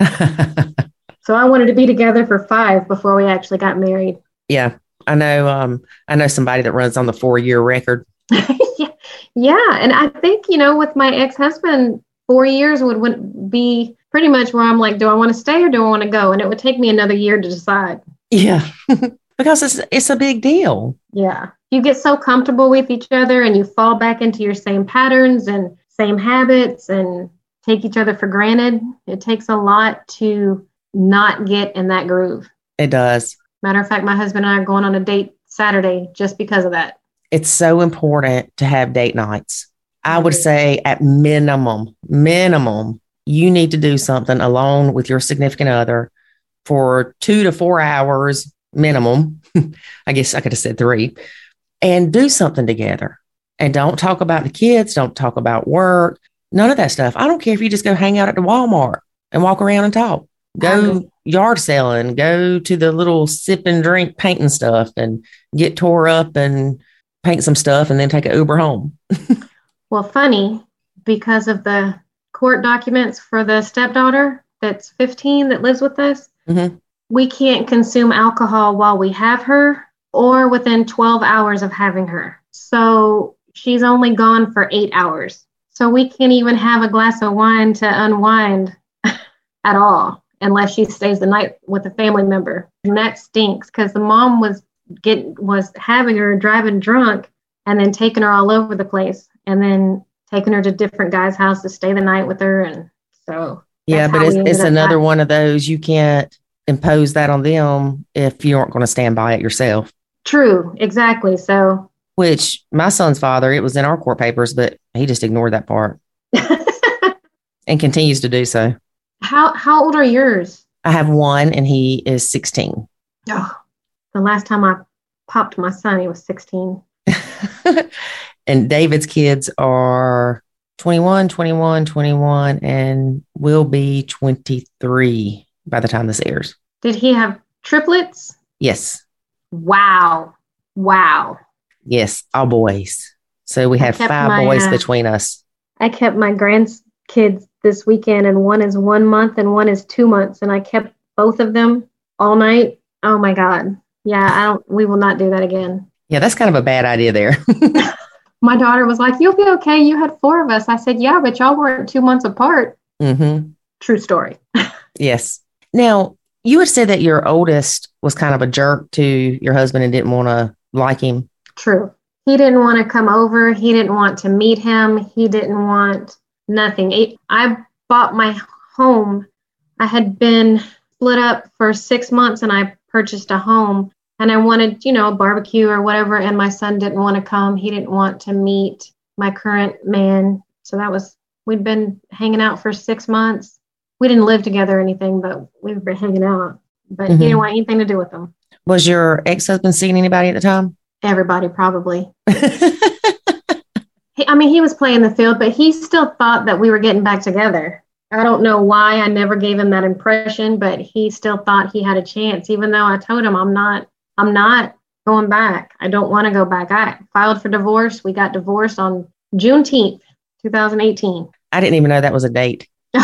Speaker 1: So I wanted to be together for five before we actually got married.
Speaker 2: yeah. I know um I know somebody that runs on the four year record.
Speaker 1: yeah, <laughs> yeah, and I think you know, with my ex-husband, four years would, would be pretty much where I'm like, do I want to stay or do I want to go? And it would take me another year to decide.
Speaker 2: Yeah. <laughs> because it's it's a big deal.
Speaker 1: Yeah, you get so comfortable with each other, and you fall back into your same patterns and same habits, and take each other for granted. It takes a lot to not get in that groove.
Speaker 2: It does.
Speaker 1: Matter of fact, my husband and I are going on a date Saturday just because of that.
Speaker 2: It's so important to have date nights. I would say at minimum, minimum, you need to do something alone with your significant other for two to four hours minimum. <laughs> I guess I could have said three and do something together. And don't talk about the kids, don't talk about work, none of that stuff. I don't care if you just go hang out at the Walmart and walk around and talk. Go yard selling, go to the little sip and drink painting stuff and get tore up and paint some stuff and then take an Uber home. <laughs>
Speaker 1: Well, funny because of the court documents for the stepdaughter that's 15 that lives with us,
Speaker 2: Mhm.
Speaker 1: we can't consume alcohol while we have her or within 12 hours of having her. So she's only gone for eight hours. So we can't even have a glass of wine to unwind <laughs> at all unless she stays the night with a family member. And that stinks because the mom was getting was having her driving drunk and then taking her all over the place and then taking her to different guys' house to stay the night with her and so
Speaker 2: Yeah, but it's, it's another
Speaker 1: back.
Speaker 2: one of those you can't impose that on them if you aren't going to stand by it yourself.
Speaker 1: true exactly so
Speaker 2: Which my son's father, it was in our court papers, but he just ignored that part <laughs> and continues to do so.
Speaker 1: How how old are yours
Speaker 2: I have one and he is 16.
Speaker 1: oh, the last time i popped my son he was 16 <laughs>
Speaker 2: and David's kids are 21, 21, 21, and will be 23 by the time this airs.
Speaker 1: did he have triplets
Speaker 2: Yes.
Speaker 1: wow wow
Speaker 2: Yes. All boys. So we
Speaker 1: I
Speaker 2: have five
Speaker 1: my,
Speaker 2: boys
Speaker 1: uh,
Speaker 2: between us.
Speaker 1: i kept my grandkids this weekend and one is one month and one is two months and i kept both of them all night oh my god yeah i don't we will not do that again
Speaker 2: Yeah, that's kind of a bad idea there. <laughs>
Speaker 1: my daughter was like you'll be okay you had four of us i said yeah but y'all weren't two months apart
Speaker 2: Mm-hmm.
Speaker 1: true story <laughs>
Speaker 2: Yes. Now, you had said that your oldest was kind of a jerk to your husband and didn't want to like him.
Speaker 1: True. He didn't want to come over. He didn't want to meet him. He didn't want nothing. I bought my home. I had been split up for six months and I purchased a home and I wanted, you know, a barbecue or whatever. And my son didn't want to come. He didn't want to meet my current man. So that was, we'd been hanging out for six months. We didn't live together or anything, but we've been hanging out. But
Speaker 2: Mhm.
Speaker 1: he didn't want anything to do with them.
Speaker 2: Was your ex husband seeing anybody at the time?
Speaker 1: Everybody probably. <laughs> He, I mean, he was playing the field, but he still thought that we were getting back together. I don't know why I never gave him that impression, but he still thought he had a chance, even though I told him I'm not, I'm not going back. I don't want to go back. I filed for divorce. We got divorced on Juneteenth, 2018.
Speaker 2: I didn't even know that was a date. <laughs>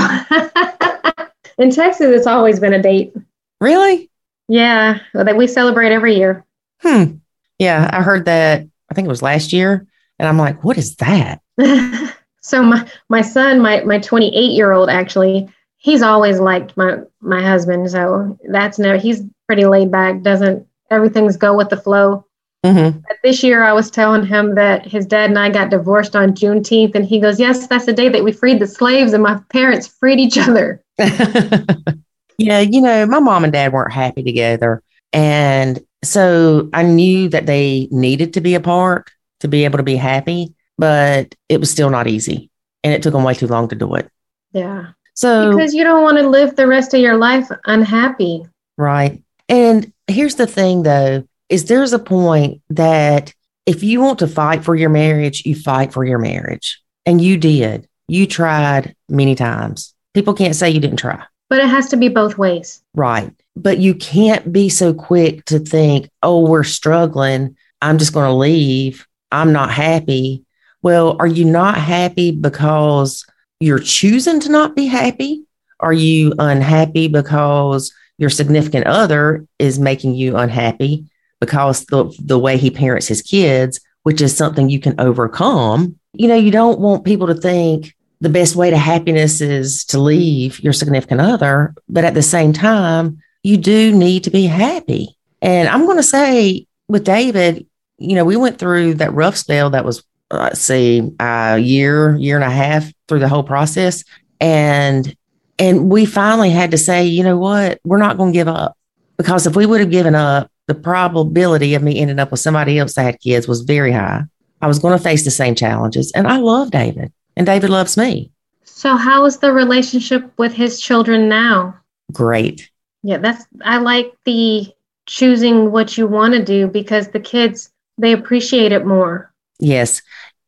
Speaker 1: In Texas, it's always been a date.
Speaker 2: Really?
Speaker 1: Yeah, that we celebrate every year.
Speaker 2: Hmm. Yeah, I heard that. I think it was last year. And I'm like, what is that? <laughs>
Speaker 1: so my my son, my my 28 year old, actually, he's always liked my my husband. So that's no, he's pretty laid back. Doesn't everything's go with the flow.
Speaker 2: hmm
Speaker 1: But this year, I was telling him that his dad and I got divorced on Juneteenth, and he goes, "Yes, that's the day that we freed the slaves, and my parents freed each other." <laughs>
Speaker 2: yeah, you know, my mom and dad weren't happy together. And so I knew that they needed to be apart to be able to be happy, but it was still not easy. And it took them way too long to do it.
Speaker 1: Yeah,
Speaker 2: So,
Speaker 1: because you don't want to live the rest of your life unhappy.
Speaker 2: Right. And here's the thing though, is there's a point that if you want to fight for your marriage, you fight for your marriage. And you did. You tried many times. People can't say you didn't try.
Speaker 1: But it has to be both ways.
Speaker 2: Right. But you can't be so quick to think, oh, we're struggling. I'm just going to leave. I'm not happy. Well, are you not happy because you're choosing to not be happy? Are you unhappy because your significant other is making you unhappy because the, the way he parents his kids, which is something you can overcome? You know, you don't want people to think the best way to happiness is to leave your significant other, but at the same time, you do need to be happy. And I'm going to say with David, you know, we went through that rough spell that was, uh, let's see, a year, year and a half through the whole process. And and we finally had to say, you know what, we're not going to give up. Because if we would have given up, the probability of me ending up with somebody else that had kids was very high. I was going to face the same challenges. And I love David, and David loves me.
Speaker 1: So, how is the relationship with his children now?
Speaker 2: Great.
Speaker 1: Yeah, that's, I like the choosing what you want to do because the kids, they appreciate it more.
Speaker 2: Yes.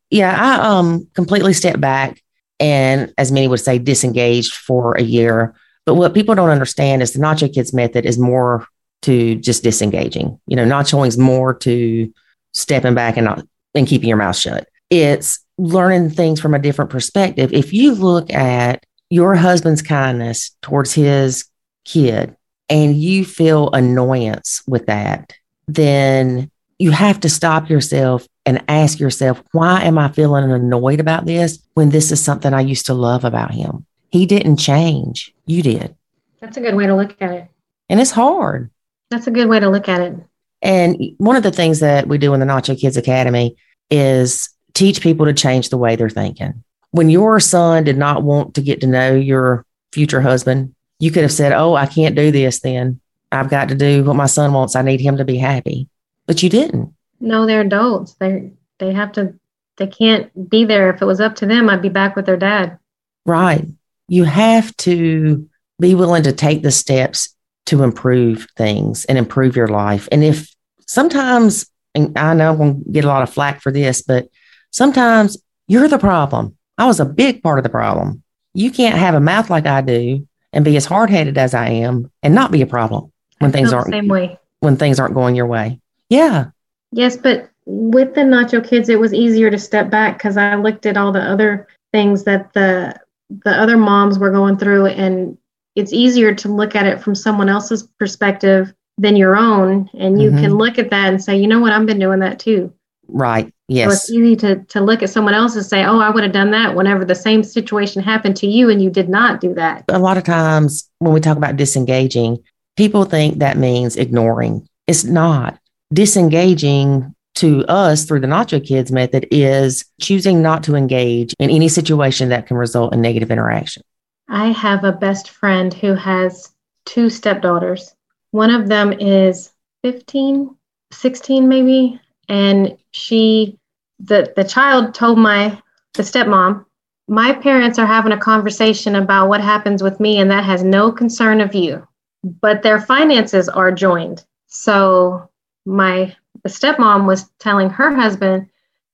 Speaker 2: Yeah, I um completely stepped back and as many would say, disengaged for a year. But what people don't understand is the Nacho Kids method is more to just disengaging. You know, nachoing is more to stepping back and not and keeping your mouth shut. It's learning things from a different perspective. If you look at your husband's kindness towards his kid and you feel annoyance with that, then you have to stop yourself and ask yourself, why am I feeling annoyed about this when this is something I used to love about him? He didn't change. You did.
Speaker 1: That's a good way to look at it.
Speaker 2: And it's hard.
Speaker 1: That's a good way to look at it.
Speaker 2: And one of the things that we do in the Nacho Kids Academy is teach people to change the way they're thinking. When your son did not want to get to know your future husband, you could have said, Oh, I can't do this then. I've got to do what my son wants. I need him to be happy. But you didn't.
Speaker 1: No, they're adults. They they have to they can't be there. If it was up to them, I'd be back with their dad.
Speaker 2: Right. You have to be willing to take the steps to improve things and improve your life. And if sometimes, and I know I'm going to get a lot of flack for this, but sometimes you're the problem. I was a big part of the problem. You can't have a mouth like I do and be as hard headed as I am and not be a problem when things aren't
Speaker 1: same way.
Speaker 2: when things aren't going your way. Yeah,
Speaker 1: Yes, but with the Nacho Kids, it was easier to step back because I looked at all the other things that the the other moms were going through, and it's easier to look at it from someone else's perspective than your own, and you
Speaker 2: Mhm.
Speaker 1: can look at that and say, you know what, I've been doing that too.
Speaker 2: right.
Speaker 1: So
Speaker 2: Yes.
Speaker 1: it's easy to to look at someone else and say, oh, I would have done that whenever the same situation happened to you, and you did not do that.
Speaker 2: a lot of times when we talk about disengaging, people think that means ignoring. It's not. Disengaging to us through the Nacho Kids method is choosing not to engage in any situation that can result in negative interaction.
Speaker 1: I have a best friend who has two stepdaughters. One of them is 15, 16 maybe, and she the the child told my the stepmom, "My parents are having a conversation about what happens with me and that has no concern of you, but their finances are joined." So my the stepmom was telling her husband,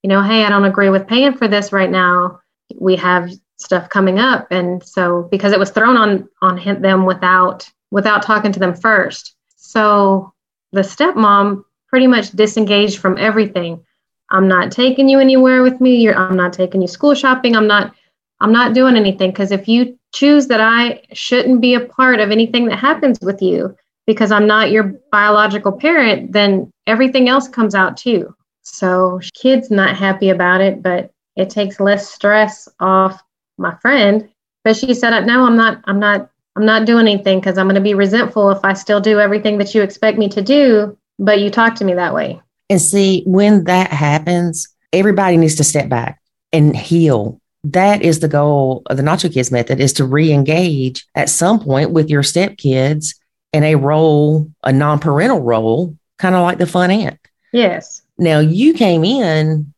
Speaker 1: you know, "Hey, I don't agree with paying for this right now. We have stuff coming up. And so because it was thrown on on him, them without without talking to them first. So the stepmom pretty much disengaged from everything. I'm not taking you anywhere with me. You're, i'm not taking you school shopping. I'm not i'm not doing anything. Because if you choose that i shouldn't be a part of anything that happens with you because i'm not your biological parent then everything else comes out too. So kids not happy about it but it takes less stress off my friend. But she said no i'm not i'm not i'm not doing anything because i'm going to be resentful if i still do everything that you expect me to do but you talk to me that way.
Speaker 2: And see, when that happens, everybody needs to step back and heal. That is the goal of the Nacho Kids method is to re-engage at some point with your stepkids in a role, a non-parental role, kind of like the fun aunt.
Speaker 1: yes
Speaker 2: Now you came in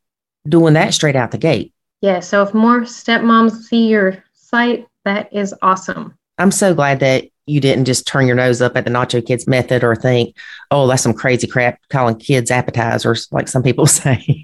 Speaker 2: doing that straight out the gate.
Speaker 1: yeah so if more stepmoms see your site that is awesome
Speaker 2: I'm so glad that you didn't just turn your nose up at the Nacho Kids method or think, oh, that's some crazy crap calling kids appetizers, like some people <laughs> say.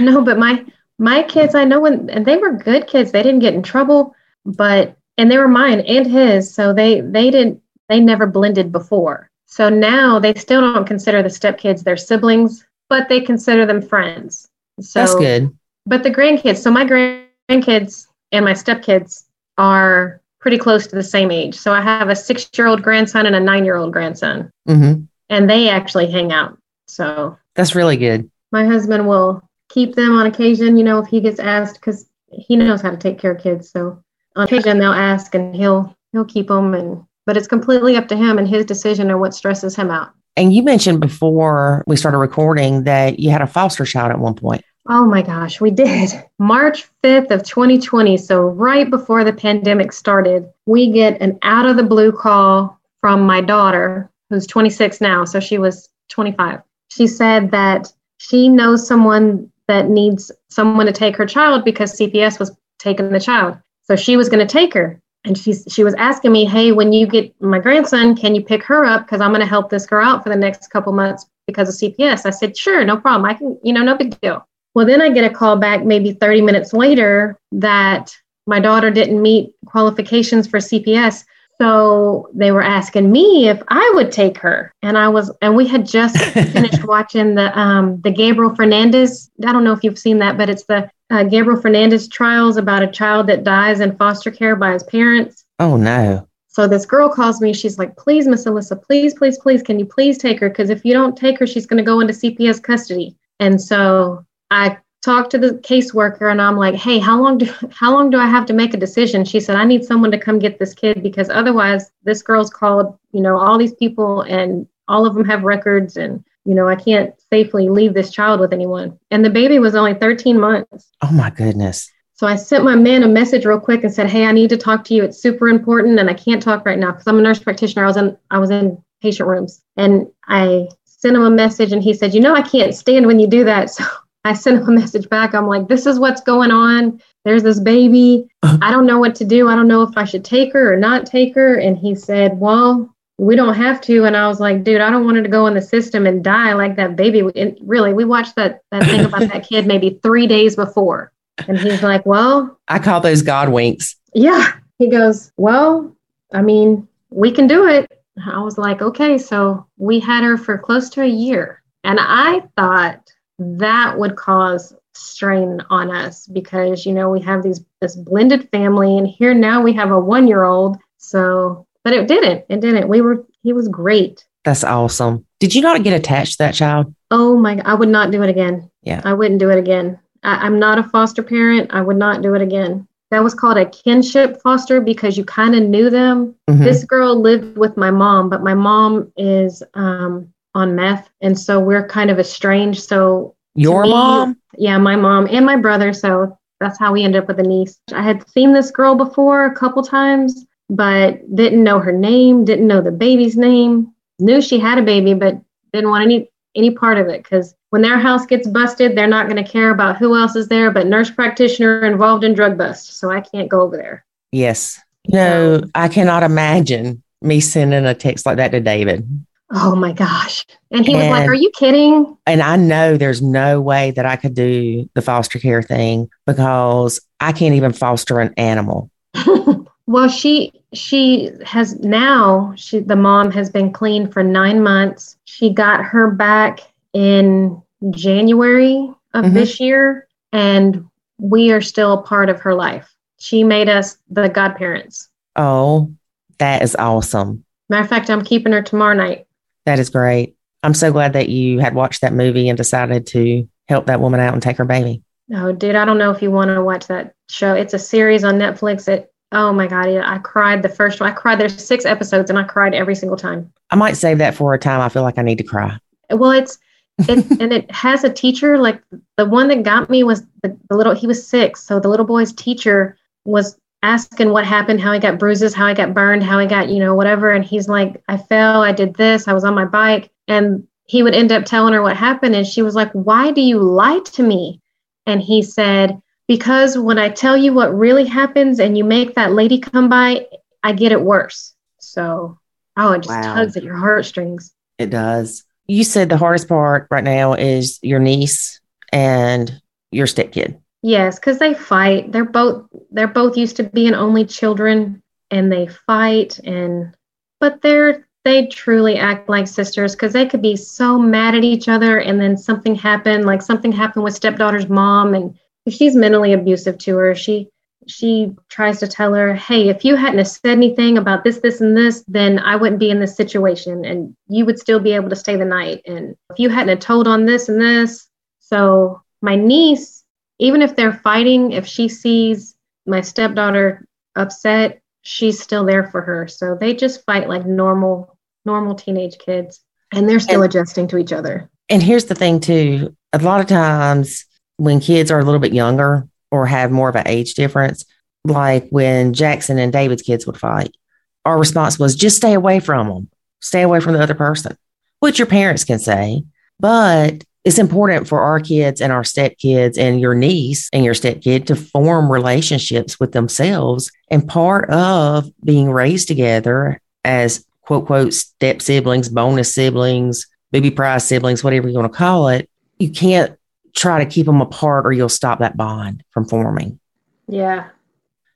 Speaker 1: no, but my my kids, I know when and they were good kids. They didn't get in trouble, but and they were mine and his. So they they didn't they never blended before. So now they still don't consider the stepkids their siblings, but they consider them friends. So
Speaker 2: that's good.
Speaker 1: But the grandkids, so my grandkids and my stepkids are pretty close to the same age. So I have a six year old grandson and a nine year old grandson.
Speaker 2: Mm-hmm.
Speaker 1: And they actually hang out. So
Speaker 2: that's really good.
Speaker 1: My husband will keep them on occasion, you know, if he gets asked, because he knows how to take care of kids. So on occasion they'll ask and he'll he'll keep them and but it's completely up to him and his decision and what stresses him out.
Speaker 2: And you mentioned before we started recording that you had a foster child at one point.
Speaker 1: Oh my gosh, we did. <laughs> March 5th of 2020, so right before the pandemic started, we get an out of the blue call from my daughter, who's 26 now, so she was 25. She said that she knows someone that needs someone to take her child because CPS was taking the child. So she was going to take her. And she, she was asking me, hey, when you get my grandson, can you pick her up? Because I'm going to help this girl out for the next couple months because of CPS. I said, sure, no problem. I can, you know, no big deal. Well, then I get a call back maybe 30 minutes later that my daughter didn't meet qualifications for CPS. So they were asking me if I would take her. And I was, and we had just <laughs> finished watching the um, the Gabriel Fernandez. I don't know if you've seen that, but it's the uh, Gabriel Fernandez trials about a child that dies in foster care by his parents.
Speaker 2: Oh no.
Speaker 1: So this girl calls me. She's like, please, Miss Alyssa, please, please, please, can you please take her? Because if you don't take her, she's going to go into CPS custody. And so I talked to the caseworker and I'm like, hey, how long do <laughs> how long do I have to make a decision? She said, I need someone to come get this kid because otherwise this girl's called, you know, all these people and all of them have records and you know, I can't safely leave this child with anyone. And the baby was only 13 months.
Speaker 2: Oh my goodness.
Speaker 1: So I sent my man a message real quick and said, "Hey, I need to talk to you. It's super important, and I can't talk right now because I'm a nurse practitioner. I was in I was in patient rooms, and I sent him a message, and he said, "You know, I can't stand when you do that." <laughs> So I sent him a <laughs> message back. I'm like, this is what's going on. There's this baby. Uh-huh. I don't know what to do. I don't know if I should take her or not take her. And he said, well, we don't have to. And I was like, dude, I don't want her to go in the system and die like that baby. And really, we watched that, that thing about that kid maybe <laughs> three days before. And he's like, well,
Speaker 2: I call those God winks.
Speaker 1: Yeah. He goes, well, I mean, we can do it. I was like, okay. So we had her for close to a year. And I thought, that would cause strain on us because you know we have these this blended family and here now we have a one year old so but it didn't it didn't. We were he was great.
Speaker 2: That's awesome. Did you not get attached to that child?
Speaker 1: Oh my i would not do it again.
Speaker 2: Yeah.
Speaker 1: I wouldn't do it again. I, i'm not a foster parent. I would not do it again. That was called a kinship foster because you kind of knew them. Mm-hmm. this girl lived with my mom but my mom is um on meth. And so we're kind of estranged. So
Speaker 2: your me, mom?
Speaker 1: Yeah, my mom and my brother. So that's how we ended up with a niece. I had seen this girl before a couple times, but didn't know her name, didn't know the baby's name, knew she had a baby, but didn't want any any part of it because when their house gets busted, they're not going to care about who else is there, but nurse practitioner involved in drug bust. So I can't go over there.
Speaker 2: Yes. No, I cannot imagine me sending a text like that to David.
Speaker 1: Oh my gosh. And he and, was like, Are you kidding?
Speaker 2: And I know there's no way that I could do the foster care thing because I can't even foster an animal. <laughs>
Speaker 1: well, she she has now she the mom has been clean for nine months. She got her back in January of mm-hmm. this year, and we are still a part of her life. She made us the godparents.
Speaker 2: Oh, that is awesome.
Speaker 1: Matter of fact, I'm keeping her tomorrow night.
Speaker 2: That is great. I'm so glad that you had watched that movie and decided to help that woman out and take her baby.
Speaker 1: Oh, dude, I don't know if you want to watch that show. It's a series on Netflix. It oh my god, I cried the first one. I cried. There's six episodes, and I cried every single time.
Speaker 2: I might save that for a time. I feel like I need to cry.
Speaker 1: Well, it's it <laughs> and it has a teacher. Like the one that got me was the, the little. He was six, so the little boy's teacher was asking what happened, how I got bruises, how I got burned, how I got, you know, whatever. And he's like, I fell, I did this, I was on my bike. And he would end up telling her what happened. And she was like, Why do you lie to me? And he said, Because when I tell you what really happens and you make that lady come by I get it worse. So, oh, it just
Speaker 2: Wow.
Speaker 1: tugs at your heartstrings.
Speaker 2: It does. You said the hardest part right now is your niece and your stepkid.
Speaker 1: Yes, because they fight. They're both they're both used to being only children, and they fight. And but they're they truly act like sisters because they could be so mad at each other, and then something happened, like something happened with stepdaughter's mom, and she's mentally abusive to her. She she tries to tell her, hey, if you hadn't said anything about this, this, and this, then I wouldn't be in this situation, and you would still be able to stay the night. And if you hadn't told on this and this, so my niece even if they're fighting, if she sees my stepdaughter upset, she's still there for her. So they just fight like normal, normal teenage kids, and they're still
Speaker 2: And-
Speaker 1: adjusting to each other.
Speaker 2: And here's the thing, too. A lot of times when kids are a little bit younger or have more of an age difference, like when Jackson and David's kids would fight, our response was just stay away from them, stay away from the other person, which your parents can say. But it's important for our kids and our stepkids and your niece and your stepkid to form relationships with themselves. And part of being raised together as quote, quote, step siblings, bonus siblings, baby prize siblings, whatever you want to call it, you can't try to keep them apart or you'll stop that bond from forming.
Speaker 1: Yeah.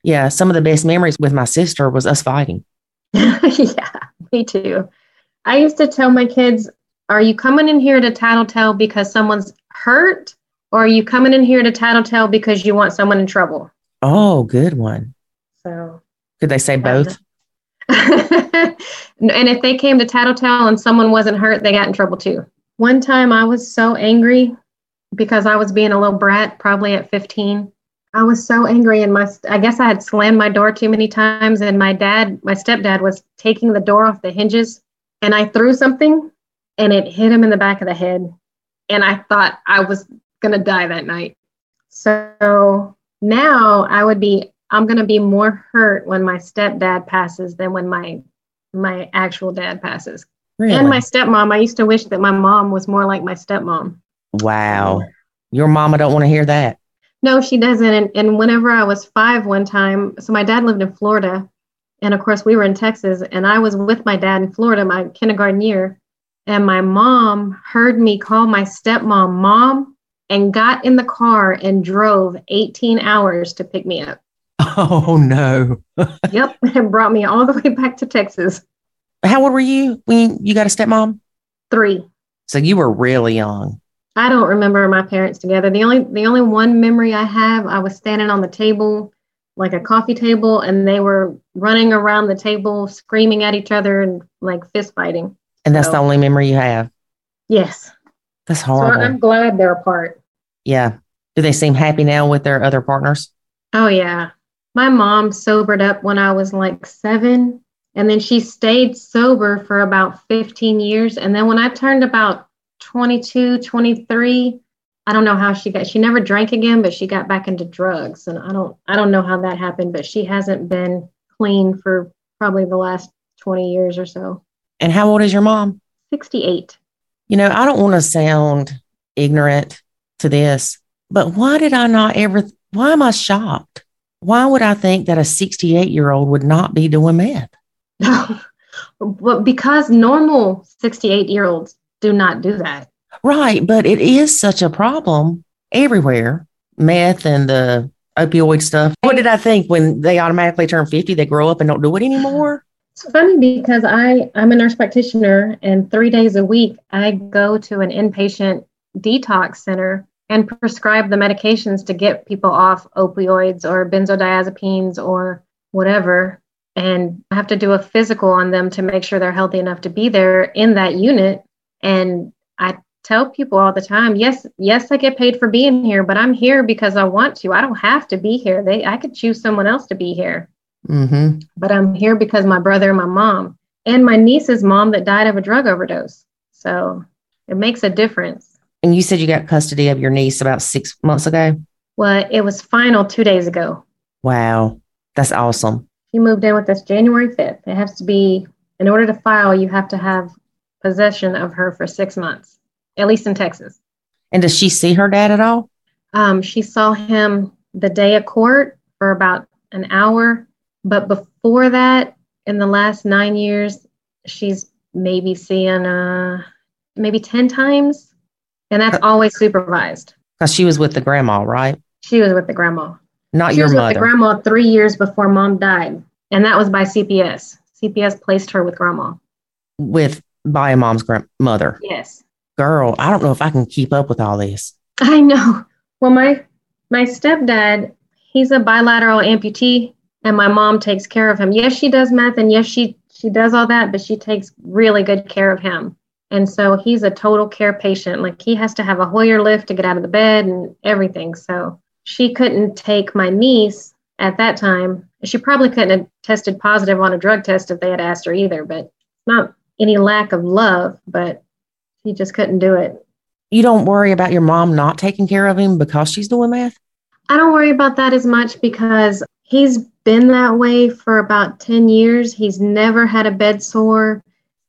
Speaker 2: Yeah, some of the best memories with my sister was us fighting. <laughs>
Speaker 1: yeah, me too. I used to tell my kids, are you coming in here to tattletale because someone's hurt? Or are you coming in here to tattletale because you want someone in trouble?
Speaker 2: Oh, good one.
Speaker 1: So
Speaker 2: Could they say both? <laughs>
Speaker 1: and if they came to tattletale and someone wasn't hurt, they got in trouble too. One time I was so angry because I was being a little brat, probably at 15. I was so angry, and my I guess I had slammed my door too many times, and my dad, my stepdad, was taking the door off the hinges, and I threw something, and it hit him in the back of the head, and I thought I was gonna die that night. So now I would be I'm gonna be more hurt when my stepdad passes than when my my actual dad passes.
Speaker 2: Really?
Speaker 1: And my stepmom, I used to wish that my mom was more like my stepmom.
Speaker 2: wow. Your mama don't want to hear that.
Speaker 1: No, she doesn't. And, and whenever I was five one time, so my dad lived in Florida. And of course, we were in Texas. And I was with my dad in Florida my kindergarten year. And my mom heard me call my stepmom mom and got in the car and drove 18 hours to pick me up.
Speaker 2: Oh no. <laughs>
Speaker 1: Yep. And brought me all the way back to Texas.
Speaker 2: How old were you when you got a stepmom?
Speaker 1: Three.
Speaker 2: So you were really young.
Speaker 1: I don't remember my parents together. The only the only one memory I have, I was standing on the table, like a coffee table, and they were running around the table, screaming at each other and like fist fighting.
Speaker 2: And that's the
Speaker 1: Oh.
Speaker 2: only memory you have.
Speaker 1: Yes.
Speaker 2: That's
Speaker 1: So
Speaker 2: horrible.
Speaker 1: I'm glad they're apart.
Speaker 2: yeah. Do they seem happy now with their other partners?
Speaker 1: Oh yeah. My mom sobered up when I was like seven. And then she stayed sober for about 15 years. And then when I turned about 22, 23, I don't know how she got she never drank again, but she got back into drugs. And I don't I don't know how that happened, but she hasn't been clean for probably the last 20 years or so.
Speaker 2: And how old is your mom?
Speaker 1: 68.
Speaker 2: You know, I don't want to sound ignorant to this, but why did I not ever, why am I shocked? Why would I think that a 68 year old would not be doing meth?
Speaker 1: but <laughs> because normal 68 year olds do not do that.
Speaker 2: Right. But it is such a problem everywhere meth and the opioid stuff. What did I think when they automatically turn 50, they grow up and don't do it anymore?
Speaker 1: It's funny because I, I'm a nurse practitioner and three days a week I go to an inpatient detox center and prescribe the medications to get people off opioids or benzodiazepines or whatever. And I have to do a physical on them to make sure they're healthy enough to be there in that unit. And I tell people all the time, yes, yes, I get paid for being here, but I'm here because I want to. I don't have to be here. They I could choose someone else to be here
Speaker 2: Mm-hmm.
Speaker 1: but I'm here because my brother and my mom and my niece's mom that died of a drug overdose. So it makes a difference.
Speaker 2: And you said you got custody of your niece about six months ago.
Speaker 1: Well, it was final two days ago.
Speaker 2: Wow. That's awesome.
Speaker 1: She moved in with us January 5th. It has to be, in order to file, you have to have possession of her for six months, at least in Texas.
Speaker 2: And does she see her dad at all?
Speaker 1: Um, she saw him the day of court for about an hour. But before that, in the last nine years, she's maybe seeing uh maybe 10 times. And that's always supervised.
Speaker 2: Because she was with the grandma, right?
Speaker 1: She was with the grandma.
Speaker 2: Not
Speaker 1: she
Speaker 2: your
Speaker 1: was with the grandma three years before mom died. And that was by CPS. CPS placed her with grandma.
Speaker 2: with by a mom's grandmother.
Speaker 1: Yes.
Speaker 2: Girl, I don't know if I can keep up with all this. <laughs>
Speaker 1: I know. Well, my my stepdad, he's a bilateral amputee, and my mom takes care of him. Yes, she does meth, and yes, she she does all that, but she takes really good care of him. And so he's a total care patient. Like he has to have a Hoyer lift to get out of the bed and everything. So she couldn't take my niece at that time. She probably couldn't have tested positive on a drug test if they had asked her either. But not any lack of love, but she just couldn't do it.
Speaker 2: You don't worry about your mom not taking care of him because she's doing math?
Speaker 1: I don't worry about that as much because he's been that way for about 10 years. He's never had a bed sore.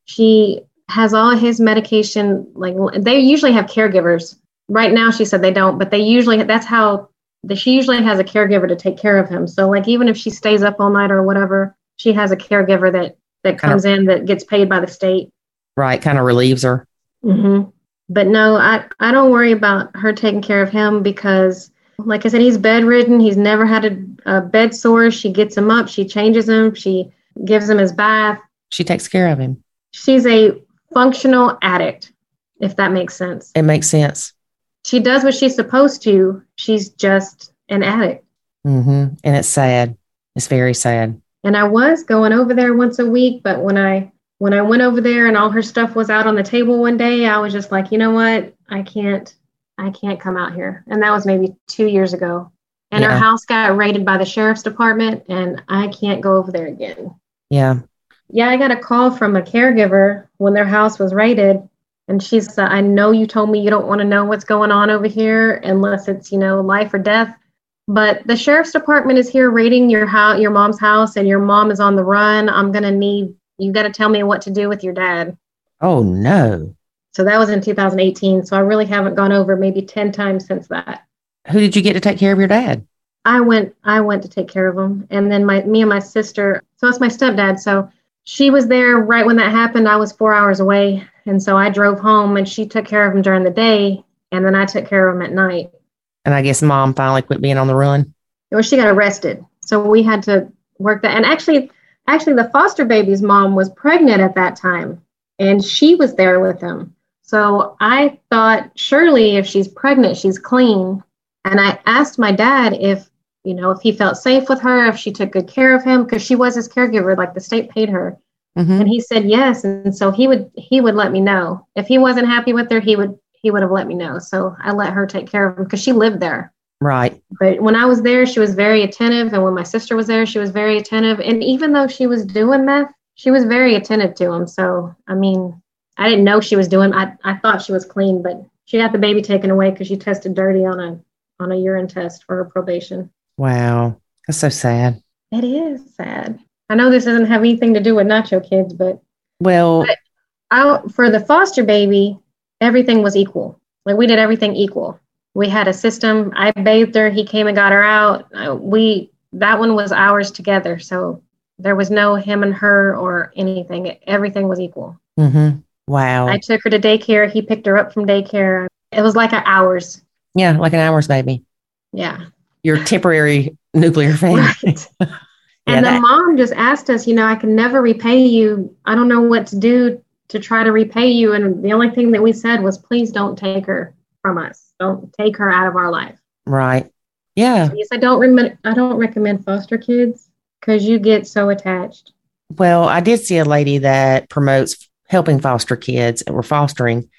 Speaker 1: She has all his medication, like they usually have caregivers. Right now, she said they don't, but they usually, that's how the, she usually has a caregiver to take care of him. So, like, even if she stays up all night or whatever, she has a caregiver that that
Speaker 2: Kind of-
Speaker 1: comes in that gets paid by the state.
Speaker 2: Right, kind of relieves her.
Speaker 1: hmm But no, I, I don't worry about her taking care of him because, like I said, he's bedridden. He's never had a, a bed sore. She gets him up, she changes him, she gives him his bath.
Speaker 2: She takes care of him.
Speaker 1: She's a functional addict, if that makes sense.
Speaker 2: It makes sense.
Speaker 1: She does what she's supposed to. She's just an addict.
Speaker 2: Mm-hmm. And it's sad. It's very sad.
Speaker 1: And I was going over there once a week, but when I when I went over there and all her stuff was out on the table one day, I was just like, you know what? I can't I can't come out here. And that was maybe 2 years ago. And
Speaker 2: Yeah.
Speaker 1: her house got raided by the sheriff's department and I can't go over there again.
Speaker 2: Yeah.
Speaker 1: Yeah, I got a call from a caregiver when their house was raided and she said, "I know you told me you don't want to know what's going on over here unless it's, you know, life or death." But the sheriff's department is here raiding your house, your mom's house, and your mom is on the run. I'm gonna need you. Got to tell me what to do with your dad.
Speaker 2: Oh no.
Speaker 1: So that was in 2018. So I really haven't gone over maybe 10 times since that.
Speaker 2: Who did you get to take care of your dad?
Speaker 1: I went I went to take care of him, and then my me and my sister. So it's my stepdad. So she was there right when that happened. I was four hours away, and so I drove home, and she took care of him during the day, and then I took care of him at night.
Speaker 2: And I guess mom finally quit being on the run.
Speaker 1: Well, she got arrested, so we had to work that. And actually, actually, the foster baby's mom was pregnant at that time, and she was there with him. So I thought, surely, if she's pregnant, she's clean. And I asked my dad if, you know, if he felt safe with her, if she took good care of him, because she was his caregiver, like the state paid her.
Speaker 2: Mhm.
Speaker 1: And he said yes. And so he would he would let me know if he wasn't happy with her. He would he would have let me know. So I let her take care of him because she lived there
Speaker 2: Right.
Speaker 1: but when I was there, she was very attentive. And when my sister was there, she was very attentive. And even though she was doing meth, she was very attentive to him. So, I mean, I didn't know she was doing, I, I thought she was clean, but she got the baby taken away because she tested dirty on a, on a urine test for her probation.
Speaker 2: Wow. That's so sad.
Speaker 1: It is sad. I know this doesn't have anything to do with nacho kids, but
Speaker 2: Well,
Speaker 1: But- I, for the foster baby, everything was equal. Like we did everything equal. We had a system. I bathed her. He came and got her out. Uh, We that one was ours together. So there was no him and her or anything. Everything was equal.
Speaker 2: hmm wow.
Speaker 1: I took her to daycare. He picked her up from daycare. It was like an ours.
Speaker 2: yeah, like an hour's baby.
Speaker 1: Yeah.
Speaker 2: Your temporary <laughs> nuclear family. <laughs>
Speaker 1: Right.
Speaker 2: Yeah,
Speaker 1: and the
Speaker 2: that-
Speaker 1: mom just asked us, you know, I can never repay you. I don't know what to do to try to repay you. And the only thing that we said was, please don't take her from us. Don't take her out of our life.
Speaker 2: Right. Yeah.
Speaker 1: Yes, I don't recommend. I don't recommend foster kids because you get so attached.
Speaker 2: Well, I did see a lady that promotes helping foster kids that we're fostering.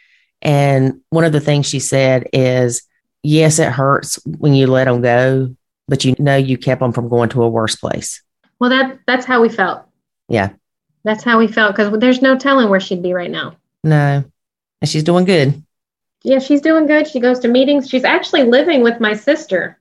Speaker 2: And one of the things she said is, yes, it hurts when you let them go, but you know you kept them from going to a worse place.
Speaker 1: Well, that that's how we felt.
Speaker 2: Yeah.
Speaker 1: That's how we felt because there's no telling where she'd be right now.
Speaker 2: No. And she's doing good.
Speaker 1: Yeah, she's doing good. She goes to meetings. She's actually living with my sister.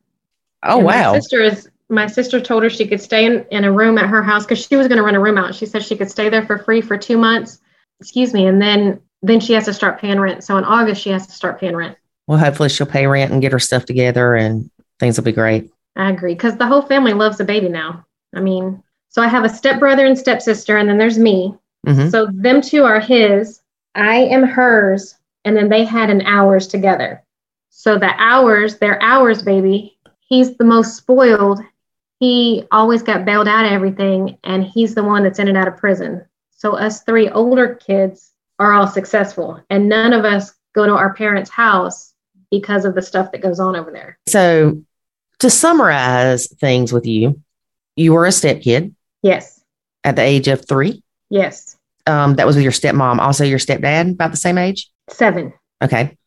Speaker 2: Oh,
Speaker 1: And
Speaker 2: wow.
Speaker 1: My sister is. My sister told her she could stay in, in a room at her house because she was going to rent a room out. She said she could stay there for free for two months. Excuse me, and then then she has to start paying rent. So in August she has to start paying rent.
Speaker 2: Well, hopefully she'll pay rent and get her stuff together and things will be great.
Speaker 1: I agree because the whole family loves the baby now. I mean, So I have a stepbrother and stepsister, and then there's me.
Speaker 2: Mhm.
Speaker 1: So them two are his. I am hers, and then they had an hours together. So the hours, they're ours, baby. He's the most spoiled. He always got bailed out of everything, and he's the one that's in and out of prison. So us three older kids are all successful, and none of us go to our parents' house because of the stuff that goes on over there.
Speaker 2: So, to summarize things with you, you were a step kid
Speaker 1: Yes,
Speaker 2: at the age of three.
Speaker 1: yes,
Speaker 2: Um, that was with your stepmom. Also, your stepdad, about the same age.
Speaker 1: seven.
Speaker 2: Okay.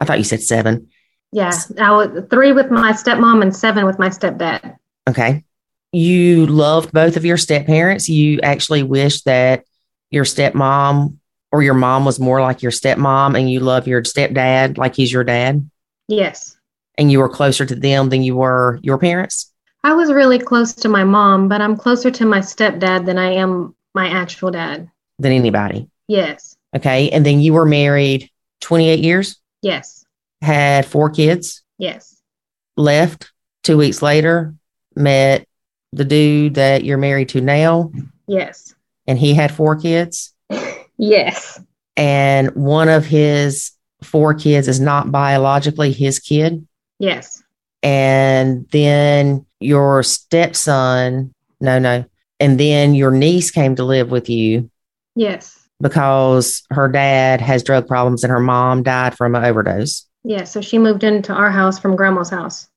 Speaker 2: I thought you said seven.
Speaker 1: Yeah, I was three with my stepmom and seven with my stepdad.
Speaker 2: Okay. You loved both of your step parents. You actually wished that your stepmom or your mom was more like your stepmom and you love your stepdad like he's your dad
Speaker 1: Yes.
Speaker 2: and you were closer to them than you were your parents.
Speaker 1: I was really close to my mom, but I'm closer to my stepdad than I am my actual dad.
Speaker 2: than anybody.
Speaker 1: Yes.
Speaker 2: Okay. And then you were married 28 years,
Speaker 1: Yes.
Speaker 2: had four kids,
Speaker 1: Yes.
Speaker 2: left two weeks later, met the dude that you're married to now,
Speaker 1: Yes.
Speaker 2: And he had four kids.
Speaker 1: Yes.
Speaker 2: And one of his four kids is not biologically his kid.
Speaker 1: Yes.
Speaker 2: And then your stepson, no, no. And then your niece came to live with you
Speaker 1: Yes.
Speaker 2: because her dad has drug problems and her mom died from an overdose.
Speaker 1: Yeah. So she moved into our house from grandma's house.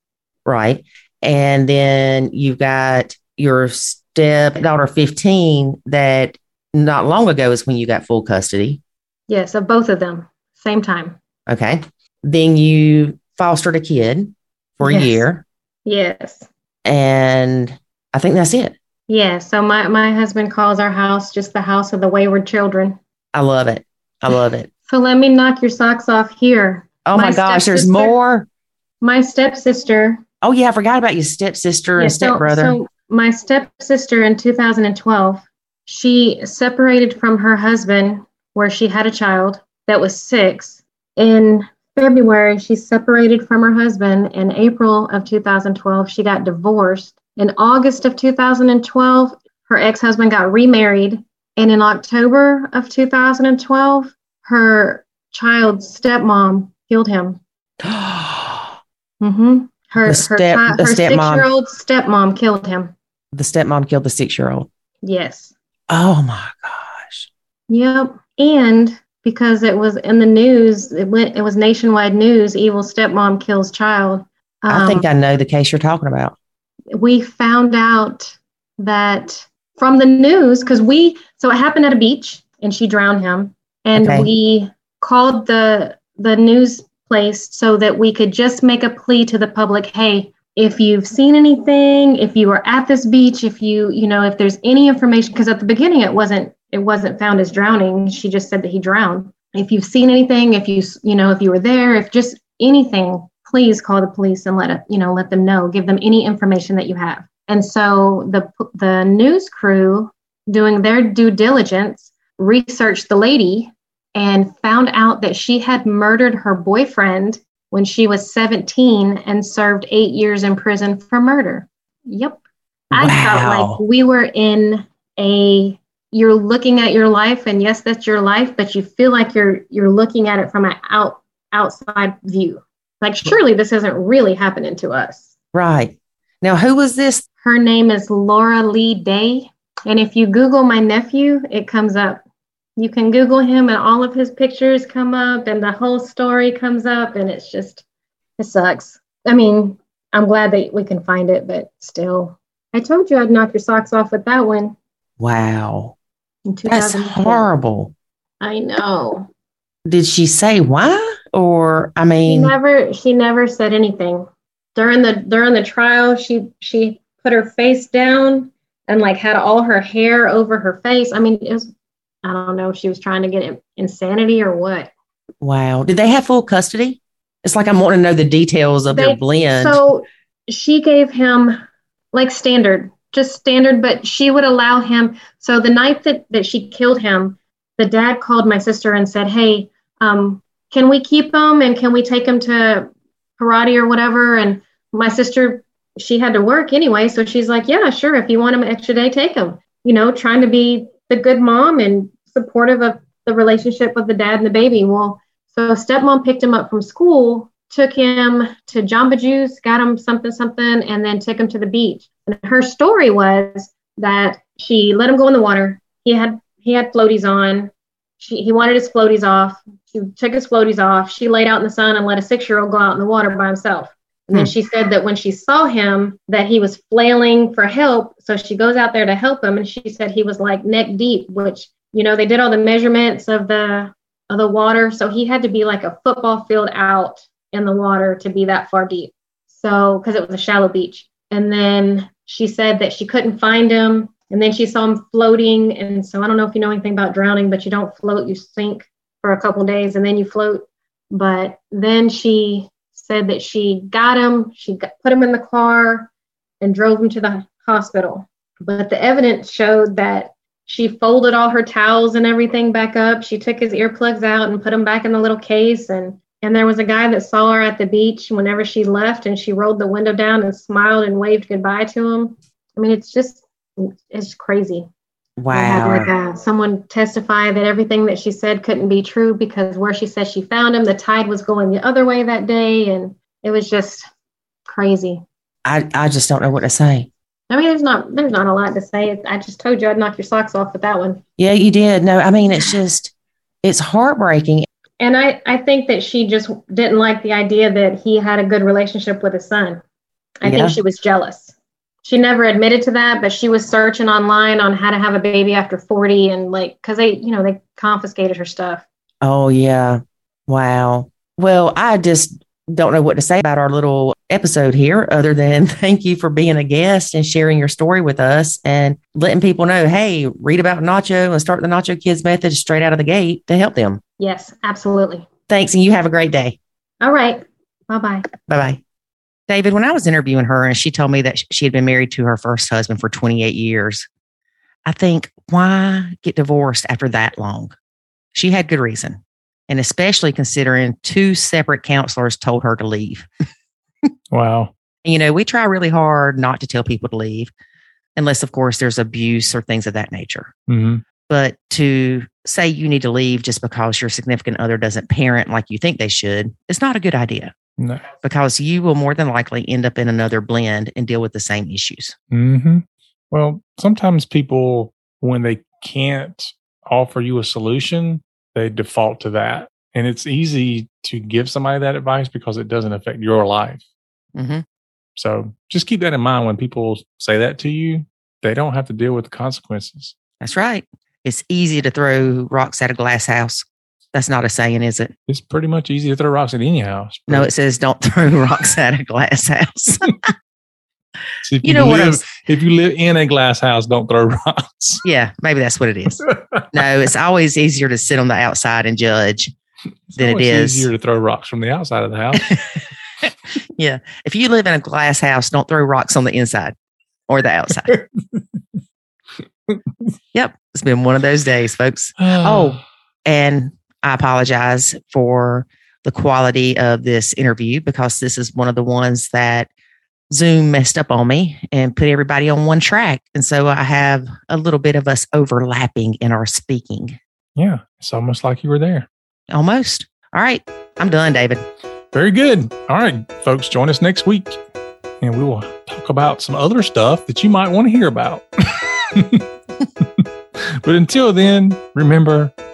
Speaker 2: Right. And then you've got your stepdaughter 15 that not long ago is when you got full custody.
Speaker 1: Yes. Of both of them. Same time.
Speaker 2: Okay. Then you fostered a kid for a year.
Speaker 1: Yes.
Speaker 2: And I think that's it.
Speaker 1: Yeah. So my, my husband calls our house just the house of the wayward children.
Speaker 2: I love it. I love it. <laughs>
Speaker 1: So let me knock your socks off here.
Speaker 2: Oh my,
Speaker 1: My
Speaker 2: gosh, there's more.
Speaker 1: My stepsister
Speaker 2: Oh yeah, I forgot about your stepsister
Speaker 1: Yeah,
Speaker 2: and
Speaker 1: so-
Speaker 2: stepbrother.
Speaker 1: So, my stepsister in 2012, she separated from her husband where she had a child that was six. In February, she separated from her husband. In April of 2012, she got divorced. In August of 2012, her ex husband got remarried. And in October of 2012, her child's stepmom killed him. <gasps> hmm Her,
Speaker 2: The
Speaker 1: her,
Speaker 2: step- the
Speaker 1: her
Speaker 2: stepmom.
Speaker 1: six-year-old stepmom killed him.
Speaker 2: The stepmom killed the six year old.
Speaker 1: Yes.
Speaker 2: Oh my gosh.
Speaker 1: Yep. And because it was in the news, it went. It was nationwide news. Evil stepmom kills child.
Speaker 2: I think
Speaker 1: Um,
Speaker 2: I know the case you're talking about.
Speaker 1: we found out that from the news because we. So it happened at a beach, and she drowned him. And
Speaker 2: Okay.
Speaker 1: we called the the news place so that we could just make a plea to the public. Hey, if you've seen anything, if you were at this beach, if you you know if there's any information, because at the beginning it wasn't it wasn't found as drowning. She just said that he drowned. If you've seen anything, if you you know if you were there, if just anything, please call the police and let it you know let them know. Give them any information that you have. And so the the news crew doing their due diligence researched the lady and found out that she had murdered her boyfriend when she was 17 and served eight years in prison for murder. Yep. I felt like we were in a you're looking at your life and yes that's your life but you feel like you're you're looking at it from an out outside view like surely this isn't really happening to us
Speaker 2: Right. Now, who was this?
Speaker 1: her name is laura lee day and if you google my nephew it comes up you can google him and all of his pictures come up and the whole story comes up and it's just it sucks. I mean i'm glad that we can find it but still. I told you i'd knock your socks off with that one.
Speaker 2: Wow. That's horrible.
Speaker 1: i know.
Speaker 2: Did she say why? Or, I
Speaker 1: she
Speaker 2: mean,
Speaker 1: never she never said anything. During the during the trial she she put her face down and like had all her hair over her face. I mean it was i don't know if she was trying to get insanity or what
Speaker 2: wow. Did they have full custody? It's like I'm wanting to know the details of their blend.
Speaker 1: so she gave him like standard just standard but she would allow him so the night that that she killed him the dad called my sister and said hey um can we keep him and can we take him to karate or whatever and my sister she had to work anyway. So she's like, yeah, sure. If you want him an extra day, take him. You know, trying to be the good mom and supportive of the relationship of the dad and the baby. Well, so stepmom picked him up from school, took him to Jamba Juice, got him something, something, and then took him to the beach. And her story was that she let him go in the water. He had he had floaties on. She, he wanted his floaties off. She took his floaties off. She laid out in the sun and let a six year old go out in the water by himself. And then hmm. she said that when she saw him, that he was flailing for help. So she goes out there to help him, and she said he was like neck deep, which you know they did all the measurements of the of the water, so he had to be like a football field out in the water to be that far deep. So because it was a shallow beach, and then she said that she couldn't find him, and then she saw him floating. And so I don't know if you know anything about drowning, but you don't float, you sink for a couple days, and then you float. But then she said that she got him, she got, put him in the car and drove him to the hospital. But the evidence showed that she folded all her towels and everything back up. She took his earplugs out and put them back in the little case. And and there was a guy that saw her at the beach whenever she left, and she rolled the window down and smiled and waved goodbye to him. I mean, it's just it's crazy.
Speaker 2: Wow. I had
Speaker 1: like uh, someone testify that everything that she said couldn't be true because where she says she found him, the tide was going the other way that day. And it was just crazy.
Speaker 2: I, I just don't know what to say.
Speaker 1: I mean, there's not there's not a lot to say. I just told you I'd knock your socks off with that one.
Speaker 2: Yeah, you did. No, I mean, it's just it's heartbreaking.
Speaker 1: And I, I think that she just didn't like the idea that he had a good relationship with his son. I yeah. think she was jealous she never admitted to that, but she was searching online on how to have a baby after 40 and like, cause they, you know, they confiscated her stuff.
Speaker 2: Oh, yeah. Wow. Well, I just don't know what to say about our little episode here other than <laughs> thank you for being a guest and sharing your story with us and letting people know, hey, read about Nacho and start the Nacho Kids method straight out of the gate to help them.
Speaker 1: Yes, absolutely.
Speaker 2: Thanks. And you have a great day.
Speaker 1: All right. Bye bye.
Speaker 2: Bye bye. David, when I was interviewing her and she told me that she had been married to her first husband for 28 years, I think, why get divorced after that long? She had good reason. And especially considering two separate counselors told her to leave. <laughs>
Speaker 4: wow.
Speaker 2: You know, we try really hard not to tell people to leave, unless, of course, there's abuse or things of that nature.
Speaker 4: Mm-hmm.
Speaker 2: But to say you need to leave just because your significant other doesn't parent like you think they should, is not a good idea.
Speaker 4: No.
Speaker 2: Because you will more than likely end up in another blend and deal with the same issues.
Speaker 4: Mm-hmm. Well, sometimes people, when they can't offer you a solution, they default to that. And it's easy to give somebody that advice because it doesn't affect your life.
Speaker 2: Mm-hmm.
Speaker 4: So just keep that in mind when people say that to you. They don't have to deal with the consequences.
Speaker 2: That's right. It's easy to throw rocks at a glass house. That's not a saying, is it?
Speaker 4: It's pretty much easy to throw rocks at any house.
Speaker 2: No, it says don't <laughs> throw rocks at a glass house. <laughs> so
Speaker 4: if you, you know live, what? If you live in a glass house, don't throw rocks. <laughs>
Speaker 2: Yeah, maybe that's what it is. no, it's always easier to sit on the outside and judge it's than it is
Speaker 4: easier to throw rocks from the outside of the house.
Speaker 2: yeah, if you live in a glass house, don't throw rocks on the inside or the outside. yep, it's been one of those days, folks. <sighs> oh, and I apologize for the quality of this interview because this is one of the ones that Zoom messed up on me and put everybody on one track. And so I have a little bit of us overlapping in our speaking.
Speaker 4: Yeah, it's almost like you were there.
Speaker 2: Almost. All right, I'm done, David.
Speaker 4: Very good. All right, folks, join us next week and we will talk about some other stuff that you might want to hear about. <laughs> but until then, remember